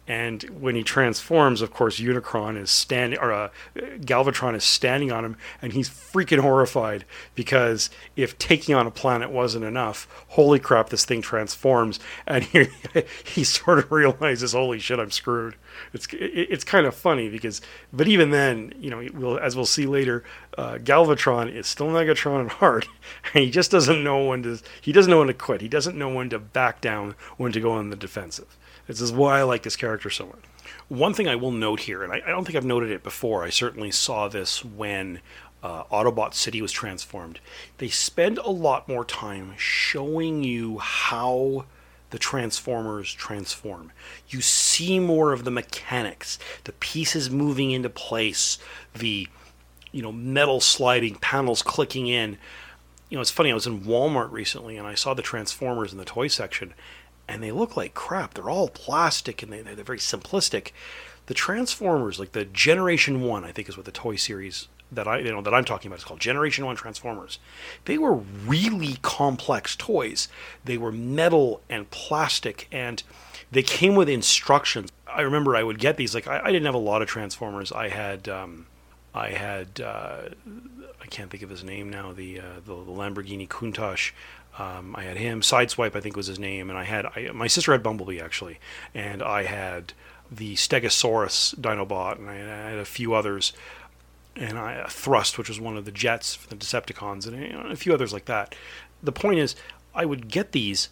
And when he transforms, of course, Unicron is standing, or uh, Galvatron is standing on him, and he's freaking horrified because if taking on a planet wasn't enough, holy crap, this thing transforms, and he, *laughs* he sort of realizes, holy shit, I'm screwed. It's it's kind of funny because, but even then, you know, we'll, as we'll see later, uh, Galvatron is still Megatron at heart, and *laughs* he just doesn't know when to he doesn't know when to quit. He doesn't know when to back down, when to go on the defensive. This is why I like this character so much. One thing I will note here, and I, I don't think I've noted it before, I certainly saw this when uh, Autobot City was transformed. They spend a lot more time showing you how the Transformers transform. You see more of the mechanics, the pieces moving into place, the you know metal sliding, panels clicking in. You know, it's funny. I was in Walmart recently and I saw the Transformers in the toy section, and they look like crap. They're all plastic and they, they're very simplistic. The Transformers, like the Generation One, I think is what the toy series that I you know that I'm talking about is called Generation One Transformers. They were really complex toys. They were metal and plastic, and they came with instructions. I remember I would get these. Like I, I didn't have a lot of Transformers. I had um, I had uh, I can't think of his name now. The uh, the, the Lamborghini Countach. Um, I had him. Sideswipe, I think was his name, and I had I, my sister had Bumblebee actually, and I had the Stegosaurus Dinobot, and I had a few others, and I uh, Thrust, which was one of the jets for the Decepticons, and a few others like that. The point is, I would get these,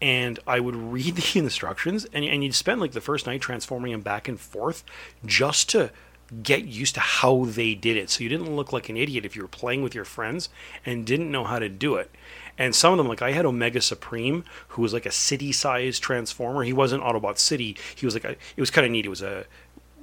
and I would *laughs* read the instructions, and, and you'd spend like the first night transforming them back and forth just to get used to how they did it. So you didn't look like an idiot if you were playing with your friends and didn't know how to do it. And some of them, like I had Omega Supreme, who was like a city-sized transformer. He wasn't Autobot City. He was like a, it was kind of neat. It was a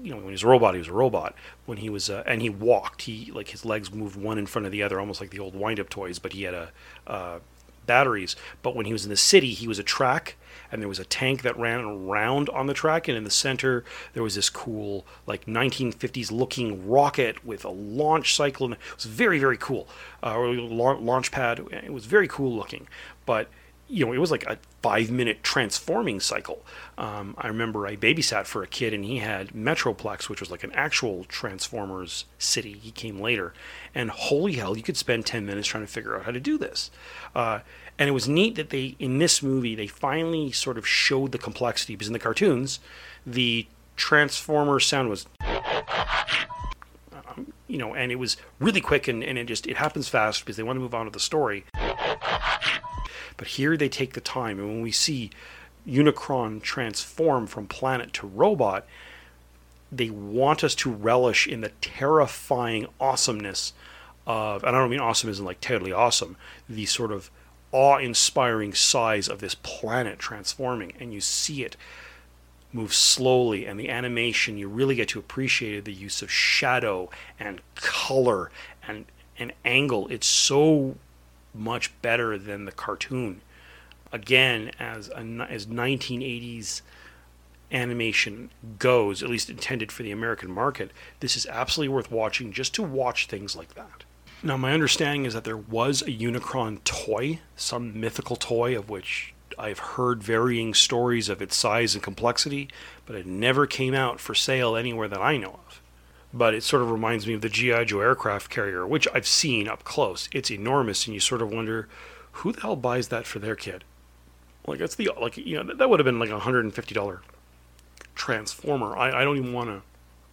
you know when he was a robot he was a robot when he was uh, and he walked he like his legs moved one in front of the other almost like the old wind-up toys but he had a uh, batteries but when he was in the city he was a track and there was a tank that ran around on the track and in the center there was this cool like 1950s looking rocket with a launch cycle and it was very very cool. Uh, launch pad. It was very cool looking. But you know, it was like a five minute transforming cycle. Um, I remember I babysat for a kid and he had Metroplex, which was like an actual Transformers city. He came later. And holy hell, you could spend 10 minutes trying to figure out how to do this. Uh, and it was neat that they, in this movie, they finally sort of showed the complexity because in the cartoons, the Transformer sound was um, you know, and it was really quick and, and it just it happens fast because they want to move on to the story. But here they take the time, and when we see Unicron transform from planet to robot, they want us to relish in the terrifying awesomeness of, and I don't mean awesome isn't like totally awesome, the sort of awe-inspiring size of this planet transforming, and you see it move slowly, and the animation you really get to appreciate the use of shadow and color and an angle. It's so much better than the cartoon. Again, as a, as 1980s animation goes, at least intended for the American market, this is absolutely worth watching just to watch things like that. Now, my understanding is that there was a Unicron toy, some mythical toy of which I've heard varying stories of its size and complexity, but it never came out for sale anywhere that I know of but it sort of reminds me of the GI Joe aircraft carrier, which I've seen up close. It's enormous, and you sort of wonder who the hell buys that for their kid. Like that's the like you know that would have been like a hundred and fifty dollar transformer. I, I don't even want to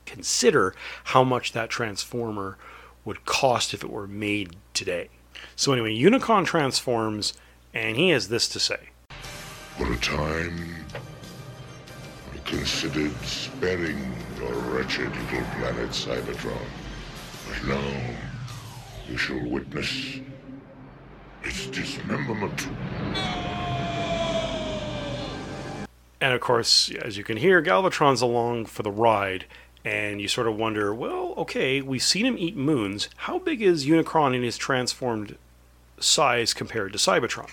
consider how much that transformer would cost if it were made today. So anyway, Unicron transforms, and he has this to say. For a time, considered sparing your wretched little planet Cybertron. But now, you shall witness its dismemberment. And of course, as you can hear, Galvatron's along for the ride, and you sort of wonder, well, okay, we've seen him eat moons. How big is Unicron in his transformed size compared to Cybertron?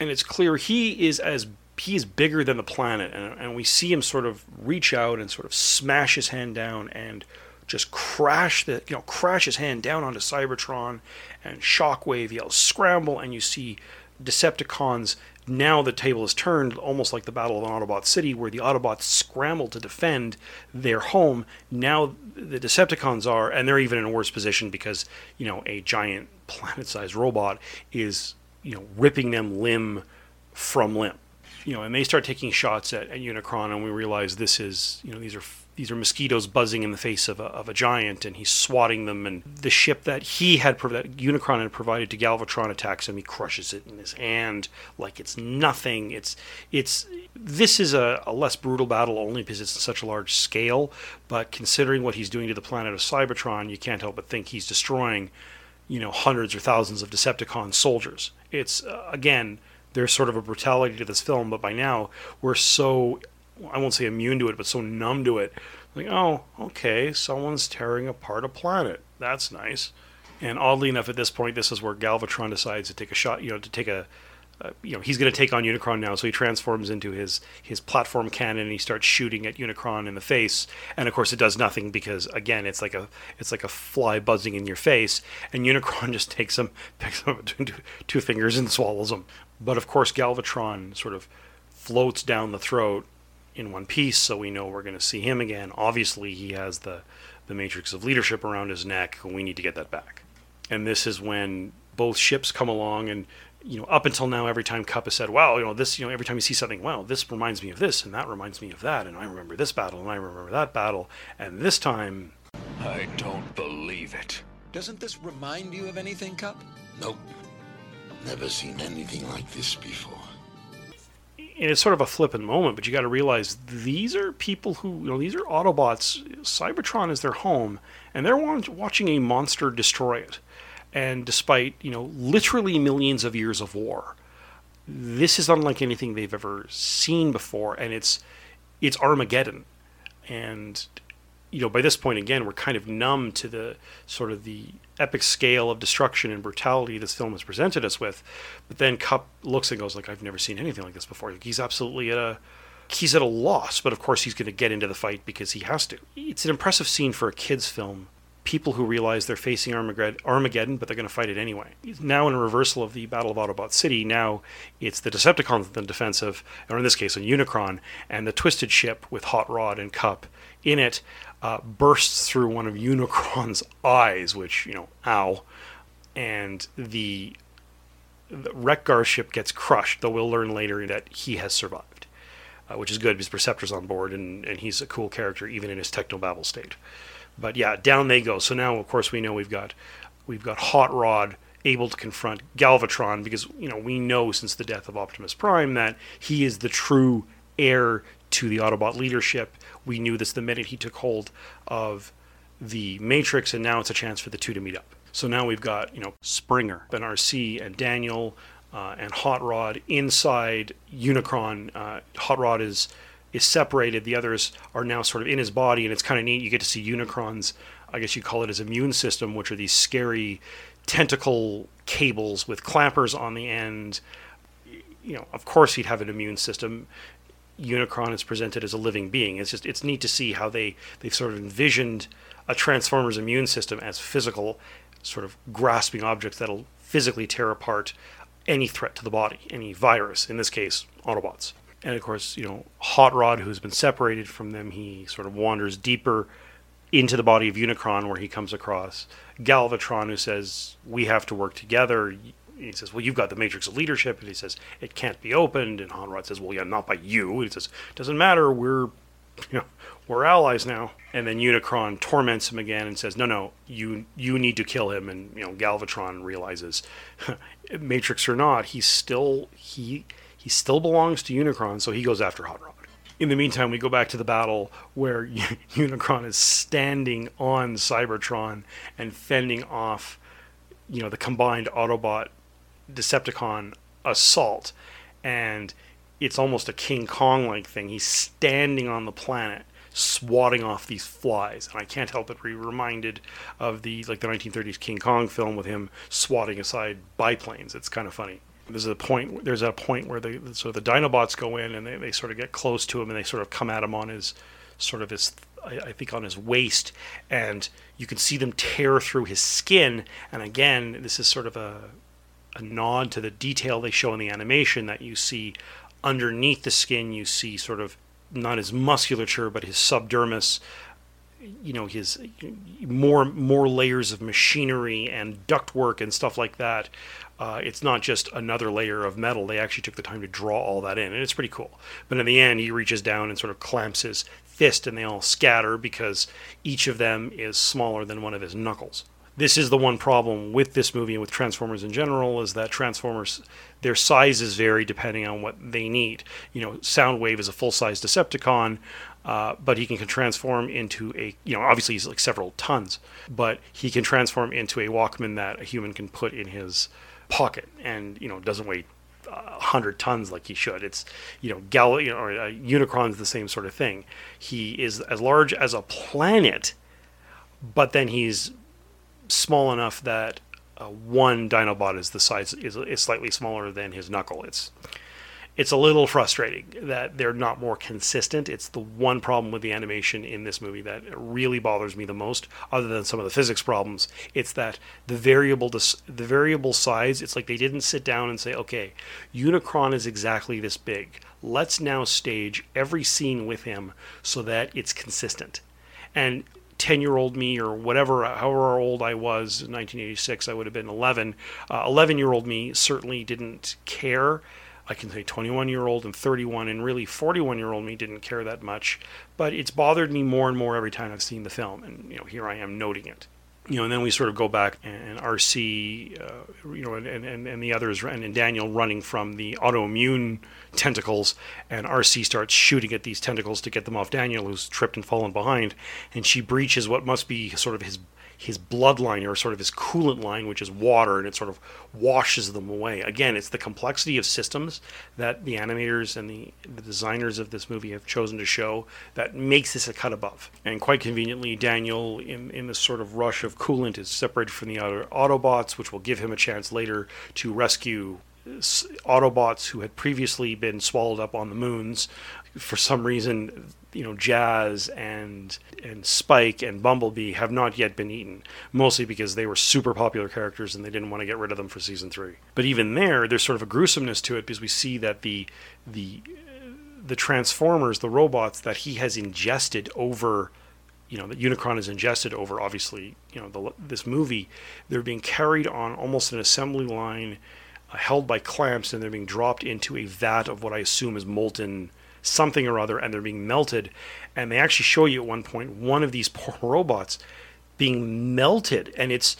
And it's clear he is as he is bigger than the planet, and, and we see him sort of reach out and sort of smash his hand down and just crash the you know crash his hand down onto Cybertron, and Shockwave yells scramble, and you see Decepticons. Now the table is turned, almost like the Battle of Autobot City, where the Autobots scramble to defend their home. Now the Decepticons are, and they're even in a worse position because you know a giant *laughs* planet-sized robot is you know ripping them limb from limb you know, and they start taking shots at, at Unicron, and we realize this is, you know, these are these are mosquitoes buzzing in the face of a, of a giant, and he's swatting them. And the ship that he had, that Unicron had provided to Galvatron attacks him. He crushes it in his hand like it's nothing. It's it's this is a, a less brutal battle only because it's such a large scale. But considering what he's doing to the planet of Cybertron, you can't help but think he's destroying, you know, hundreds or thousands of Decepticon soldiers. It's uh, again there's sort of a brutality to this film, but by now we're so I won't say immune to it, but so numb to it. Like, oh, okay, someone's tearing apart a planet. That's nice. And oddly enough, at this point, this is where Galvatron decides to take a shot, you know, to take a uh, you know he's going to take on Unicron now, so he transforms into his his platform cannon and he starts shooting at Unicron in the face. And of course, it does nothing because again, it's like a it's like a fly buzzing in your face, and Unicron *laughs* just takes him, picks him up between two, two fingers and swallows him. But of course, Galvatron sort of floats down the throat in one piece, so we know we're going to see him again. Obviously, he has the the matrix of leadership around his neck. We need to get that back. And this is when both ships come along and you know, up until now, every time Kup has said, "Wow, you know, this, you know, every time you see something, wow, this reminds me of this, and that reminds me of that, and I remember this battle, and I remember that battle, and this time, I don't believe it. Doesn't this remind you of anything, Kup? Nope. Never seen anything like this before. and it's sort of a flippant moment, but you got to realize these are people who, you know, these are Autobots. Cybertron is their home, and they're watching a monster destroy it. And despite, you know, literally millions of years of war, this is unlike anything they've ever seen before, and it's it's Armageddon. And you know, by this point again, we're kind of numb to the sort of the epic scale of destruction and brutality this film has presented us with. But then Kup looks and goes like, "I've never seen anything like this before." Like, he's absolutely at a he's at a loss, but of course he's going to get into the fight because he has to. It's an impressive scene for a kids' film. People who realize they're facing Armageddon, but they're going to fight it anyway. Now, in a reversal of the Battle of Autobot City, now it's the Decepticons on the defensive, or in this case, a Unicron, and the Twisted Ship with Hot Rod and Kup in it uh, bursts through one of Unicron's *laughs* eyes, which, you know, ow. And the, the Wreck-Gar ship gets crushed, though we'll learn later that he has survived, uh, which is good because Perceptor's on board and, and he's a cool character even in his technobabble state. But yeah, down they go. So now, of course, we know we've got we've got Hot Rod able to confront Galvatron because you know we know since the death of Optimus Prime that he is the true heir to the Autobot leadership. We knew this the minute he took hold of the Matrix, and now it's a chance for the two to meet up. So now we've got you know Springer, and Arcee, and Daniel, uh, and Hot Rod inside Unicron. Uh, Hot Rod is is separated. The others are now sort of in his body, and it's kind of neat. You get to see Unicron's, I guess you call it his immune system, which are these scary tentacle cables with clampers on the end. You know, of course, he'd have an immune system. Unicron is presented as a living being. It's just it's neat to see how they they've sort of envisioned a Transformer's immune system as physical, sort of grasping objects that'll physically tear apart any threat to the body, any virus. In this case, Autobots. And of course, you know, Hot Rod, who's been separated from them, he sort of wanders deeper into the body of Unicron, where he comes across Galvatron, who says, "We have to work together." He says, "Well, you've got the Matrix of Leadership," and he says, "It can't be opened." And Hot Rod says, "Well, yeah, not by you." And he says, "Doesn't matter. We're, you know, we're allies now." And then Unicron torments him again and says, "No, no, you you need to kill him." And you know, Galvatron realizes, *laughs* Matrix or not, he's still he he still belongs to Unicron, so he goes after Hot Rod. In the meantime, we go back to the battle where *laughs* Unicron is standing on Cybertron and fending off, you know, the combined Autobot Decepticon assault, and it's almost a King Kong like thing. He's standing on the planet, swatting off these flies, and I can't help but be reminded of the like the 1930s King Kong film with him swatting aside biplanes. It's kind of funny there's a point there's a point where the so the Dinobots go in and they, they sort of get close to him and they sort of come at him on his sort of his I, I think on his waist and you can see them tear through his skin. And again this is sort of a a nod to the detail they show in the animation that you see underneath the skin you see sort of not his musculature but his subdermis you know his more more layers of machinery and ductwork and stuff like that uh, it's not just another layer of metal. They actually took the time to draw all that in, and it's pretty cool. But in the end, he reaches down and sort of clamps his fist, and they all scatter because each of them is smaller than one of his knuckles. This is the one problem with this movie and with Transformers in general is that Transformers, their sizes vary depending on what they need. You know, Soundwave is a full-size Decepticon, uh, but he can, can transform into a, you know, obviously he's like several tons, but he can transform into a Walkman that a human can put in his pocket and you know doesn't weigh a hundred tons like he should. It's you know Gal you know, or uh, Unicron's the same sort of thing. He is as large as a planet, but then he's small enough that uh, one Dinobot is the size is, is slightly smaller than his knuckle. It's it's a little frustrating that they're not more consistent. It's the one problem with the animation in this movie that really bothers me the most, other than some of the physics problems. It's that the variable dis- the variable size. It's like they didn't sit down and say, okay, Unicron is exactly this big. Let's now stage every scene with him so that it's consistent. And 10 year old me or whatever however old i was in 1986 i would have been 11 uh, 11 year old me certainly didn't care i can say 21 year old and 31 and really 41 year old me didn't care that much but it's bothered me more and more every time i've seen the film and you know here i am noting it. You know, and then we sort of go back and Arcee, uh, you know, and, and, and the others, and, and Daniel running from the autoimmune tentacles, and Arcee starts shooting at these tentacles to get them off. Daniel, who's tripped and fallen behind, and she breaches what must be sort of his his bloodline or sort of his coolant line, which is water, and it sort of washes them away. Again, it's the complexity of systems that the animators and the, the designers of this movie have chosen to show that makes this a cut above. And quite conveniently, Daniel, in, in this sort of rush of coolant, is separated from the other Autobots, which will give him a chance later to rescue Autobots who had previously been swallowed up on the moons. For some reason, you know, Jazz and and Spike and Bumblebee have not yet been eaten, mostly because they were super popular characters and they didn't want to get rid of them for season three. But even there, there's sort of a gruesomeness to it because we see that the the the Transformers, the robots that he has ingested over you know that Unicron is ingested over obviously you know the, this movie they're being carried on almost an assembly line uh, held by clamps and they're being dropped into a vat of what I assume is molten something or other and they're being melted and they actually show you at one point one of these *laughs* poor robots being melted and it's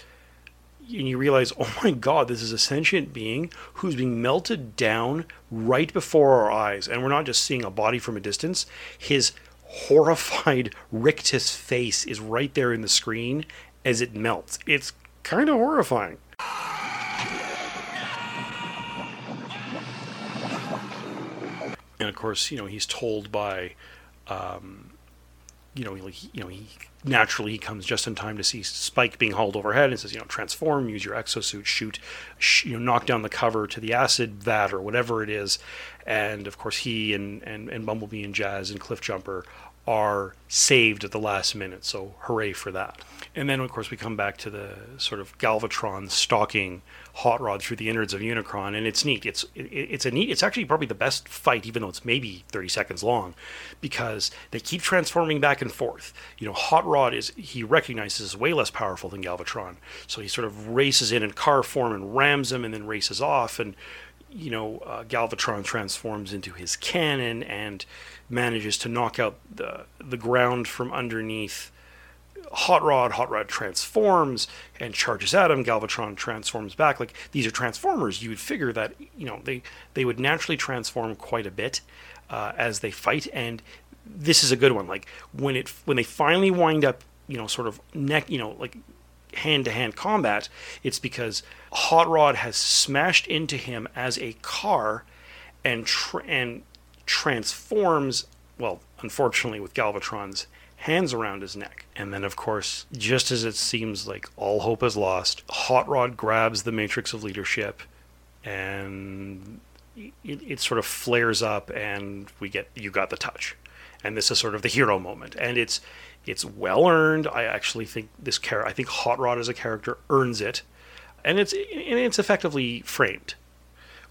and you realize oh my god this is a sentient being who's being melted down right before our eyes and we're not just seeing a body from a distance. His horrified *laughs* rictus face is right there in the screen as it melts. It's kind of horrifying and of course, you know, he's told by, um, you know, he, you know, he naturally he comes just in time to see Spike being hauled overhead and says, you know, transform, use your exosuit, shoot, sh- you know, knock down the cover to the acid vat or whatever it is, and of course he and and, and Bumblebee and Jazz and Cliffjumper are saved at the last minute. So hooray for that. And then of course we come back to the sort of Galvatron stalking Hot Rod through the innards of Unicron, and it's neat. It's it, it's a neat. It's actually probably the best fight, even though it's maybe 30 seconds long, because they keep transforming back and forth. You know, Hot Rod is he recognizes is way less powerful than Galvatron, so he sort of races in in car form and rams him, and then races off, and you know, uh, Galvatron transforms into his cannon and manages to knock out the the ground from underneath Hot Rod. Hot Rod transforms and charges at him. Galvatron transforms back. Like these are transformers. You would figure that you know they they would naturally transform quite a bit uh, as they fight, and this is a good one. Like when it when they finally wind up, you know, sort of neck, you know, like hand to hand combat, it's because Hot Rod has smashed into him as a car and tr- and transforms. Well, unfortunately, with Galvatron's hands around his neck. And then, of course, just as it seems like all hope is lost, Hot Rod grabs the Matrix of Leadership and it, it sort of flares up, and we get you got the touch. And this is sort of the hero moment. And it's it's well earned. I actually think this character, I think Hot Rod as a character earns it. And it's and it's effectively framed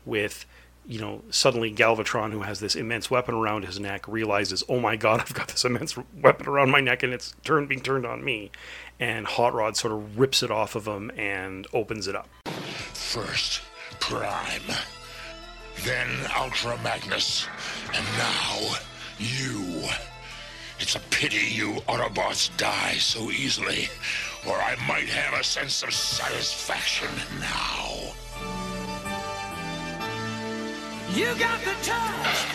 with you know, suddenly Galvatron, who has this immense weapon around his neck, realizes, "Oh my God, I've got this immense weapon around my neck, and it's turned being turned on me." And Hot Rod sort of rips it off of him and opens it up. First, Prime. Then Ultra Magnus. And now, you. It's a pity you Autobots die so easily, or I might have a sense of satisfaction now. You got the touch.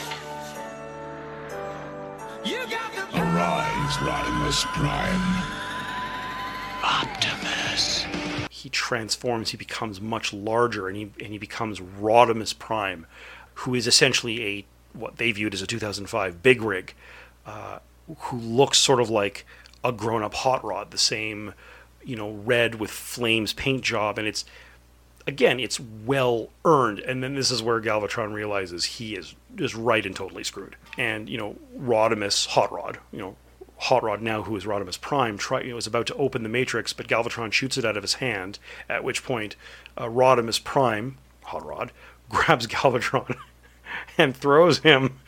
You got the Arise, Rodimus Prime. Optimus. He transforms. He becomes much larger, and he and he becomes Rodimus Prime, who is essentially a what they viewed as a 2005 big rig, uh, who looks sort of like a grown-up Hot Rod, the same you know, red with flames paint job, and it's again, it's well earned. And then this is where Galvatron realizes he is just right and totally screwed. And you know, Rodimus, Hot Rod, you know, Hot Rod now, who is Rodimus Prime, try, you know, is about to open the Matrix, but Galvatron shoots it out of his hand. At which point, uh, Rodimus Prime, Hot Rod, *laughs* grabs Galvatron and throws him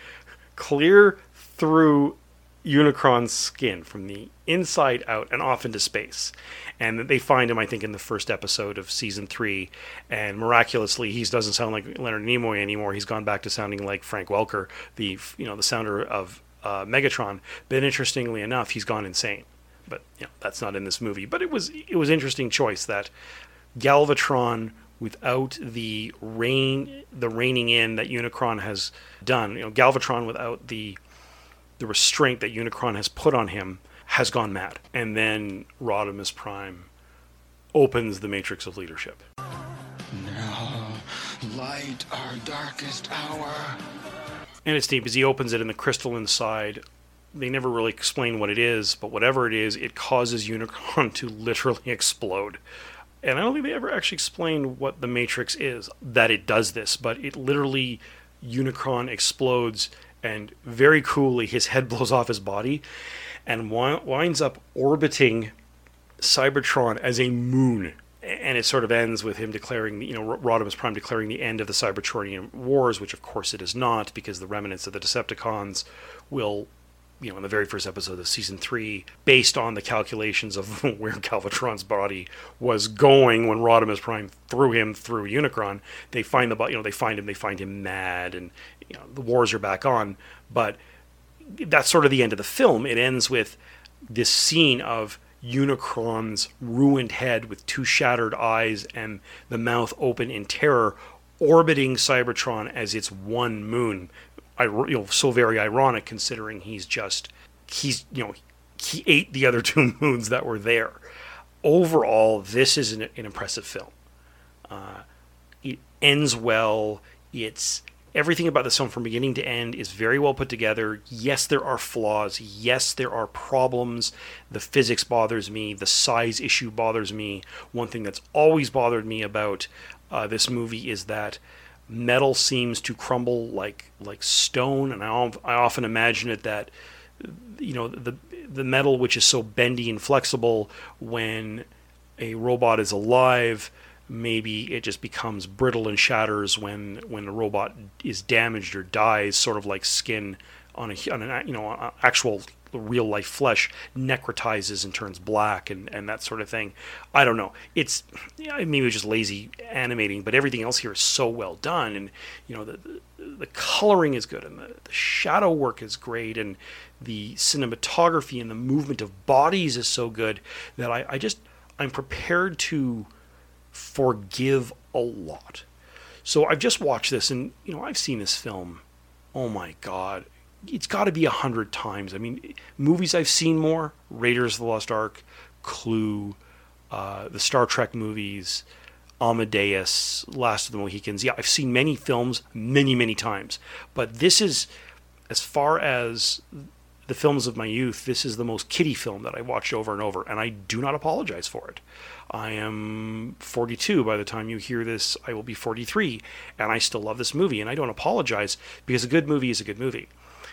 clear through Unicron's skin from the inside out and off into space. And they find him, I think, in the first episode of season three. And miraculously, he doesn't sound like Leonard Nimoy anymore. He's gone back to sounding like Frank Welker, the you know the sounder of uh, Megatron. But interestingly enough, he's gone insane. But you know, that's not in this movie. But it was it was interesting choice that Galvatron without the rein the reining in that Unicron has done. You know, Galvatron without the the restraint that Unicron has put on him has gone mad. And then Rodimus Prime opens the matrix of leadership. Now, light our darkest hour. And it's neat because he opens it and the crystal inside. They never really explain what it is, but whatever it is, it causes Unicron *laughs* to literally explode. And I don't think they ever actually explain what the Matrix is, that it does this, but it literally, Unicron explodes and very coolly his head *laughs* blows off his body and wi- winds up orbiting Cybertron as a moon. And it sort of ends with him declaring, you know, Rodimus Prime declaring the end of the Cybertronian wars, which of course it is not, because the remnants of the Decepticons will, you know, in the very first episode of season three, based on the calculations of *laughs* where Galvatron's body was going when Rodimus Prime threw him through Unicron, they find the, you know, they find him, they find him mad, and you know, the wars are back on. But that's sort of the end of the film. It ends with this scene of Unicron's ruined head with two shattered eyes and the mouth open in terror, orbiting Cybertron as its one moon. You know, so very ironic considering he's just he's you know he ate the other *laughs* two moons that were there. Overall, this is an, an impressive film. Uh, it ends well. It's everything about this film from beginning to end is very well put together. Yes, there are flaws. Yes, there are problems. The physics bothers me. The size issue bothers me. One thing that's always bothered me about uh, this movie is that metal seems to crumble like like stone, and I, I often imagine it that you know the the metal which is so bendy and flexible when a robot is alive maybe it just becomes brittle and shatters when when a robot is damaged or dies sort of like skin on a on an you know actual real life flesh necrotizes and turns black and and that sort of thing i don't know it's maybe just lazy animating but everything else here is so well done and you know the the, the coloring is good and the, the shadow work is great and the cinematography and the movement of bodies is so good that i, I just i'm prepared to forgive a lot. So I've just watched this, and you know I've seen this film. Oh my God, it's got to be a hundred times. I mean, movies I've seen more: Raiders of the Lost Ark, Clue, uh, the Star Trek movies, Amadeus, Last of the Mohicans. Yeah, I've seen many films many many times, but this is, as far as the films of my youth, this is the most kiddie film that I watched over and over, and I do not apologize for it. I am 42 by the time you hear this. I will be 43, and I still love this movie, and I don't apologize because a good movie is a good movie.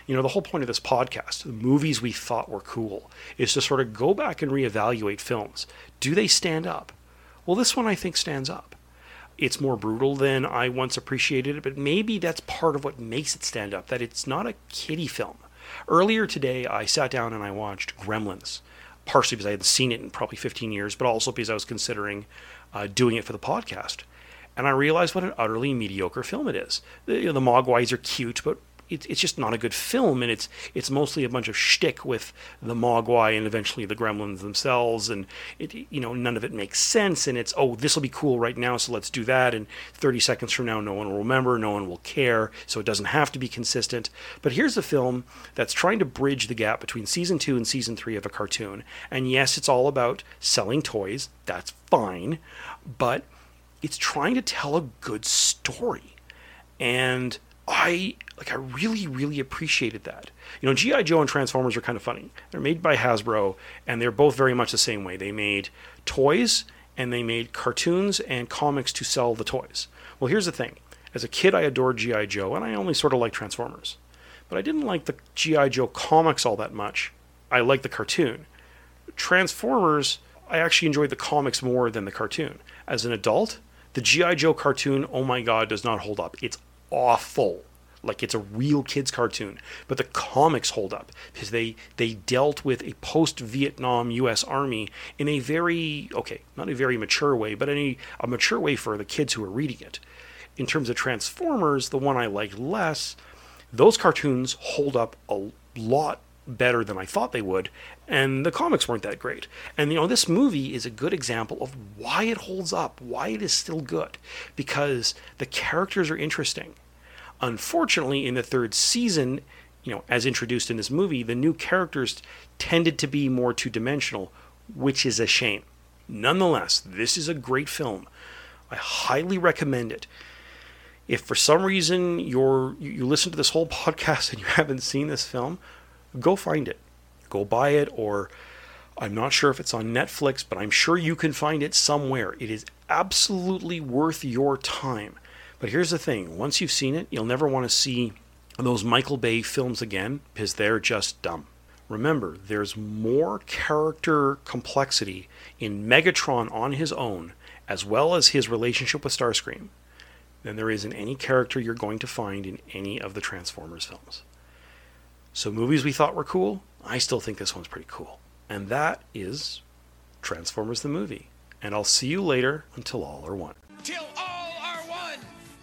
You know, the whole point of this podcast, the movies we thought were cool, is to sort of go back and reevaluate films. Do they stand up? Well, this one I think stands up. It's more brutal than I once appreciated it, but maybe that's part of what makes it stand up, that it's not a kiddie film. Earlier today, I sat down and I watched Gremlins, partially because I hadn't seen it in probably 15 years, but also because I was considering uh, doing it for the podcast. And I realized what an utterly mediocre film it is. The, you know, the Mogwais are cute, but it, it's just not a good film, and it's it's mostly a bunch of shtick with the Mogwai and eventually the Gremlins themselves, and it you know none of it makes sense, and it's oh this will be cool right now, so let's do that, and 30 seconds from now no one will remember, no one will care, so it doesn't have to be consistent. But here's a film that's trying to bridge the gap between season two and season three of a cartoon, and yes, it's all about selling toys, that's fine, but it's trying to tell a good story, and I like I really really appreciated that. You know, GI Joe and Transformers are kind of funny. They're made by Hasbro and they're both very much the same way. They made toys and they made cartoons and comics to sell the toys. Well, here's the thing. As a kid I adored GI Joe and I only sort of liked Transformers. But I didn't like the GI Joe comics all that much. I liked the cartoon. Transformers, I actually enjoyed the comics more than the cartoon. As an adult, the G.I. Joe cartoon, oh my god, does not hold up. It's awful. Like it's a real kids cartoon. But the comics hold up because they they dealt with a post-Vietnam US Army in a very okay, not a very mature way, but a, a mature way for the kids who are reading it. In terms of Transformers, the one I like less, those cartoons hold up a lot better than I thought they would, and the comics weren't that great. And you know, this movie is a good example of why it holds up, why it is still good, because the characters are interesting. Unfortunately, in the third season, you know, as introduced in this movie, the new characters tended to be more two dimensional, which is a shame. Nonetheless, this is a great film. I highly recommend it. If for some reason you're you you listen to this whole *laughs* podcast and you haven't seen this film, go find it. Go buy it or I'm not sure if it's on Netflix, but I'm sure you can find it somewhere. It is absolutely worth your time. But here's the thing once you've seen it, you'll never want to see those Michael Bay films again because they're just dumb. Remember, there's more character complexity in Megatron on his own, as well as his relationship with Starscream, than there is in any character you're going to find in any of the Transformers films. So, movies we thought were cool, I still think this one's pretty cool. And that is Transformers the movie. And I'll see you later until all are one. Till all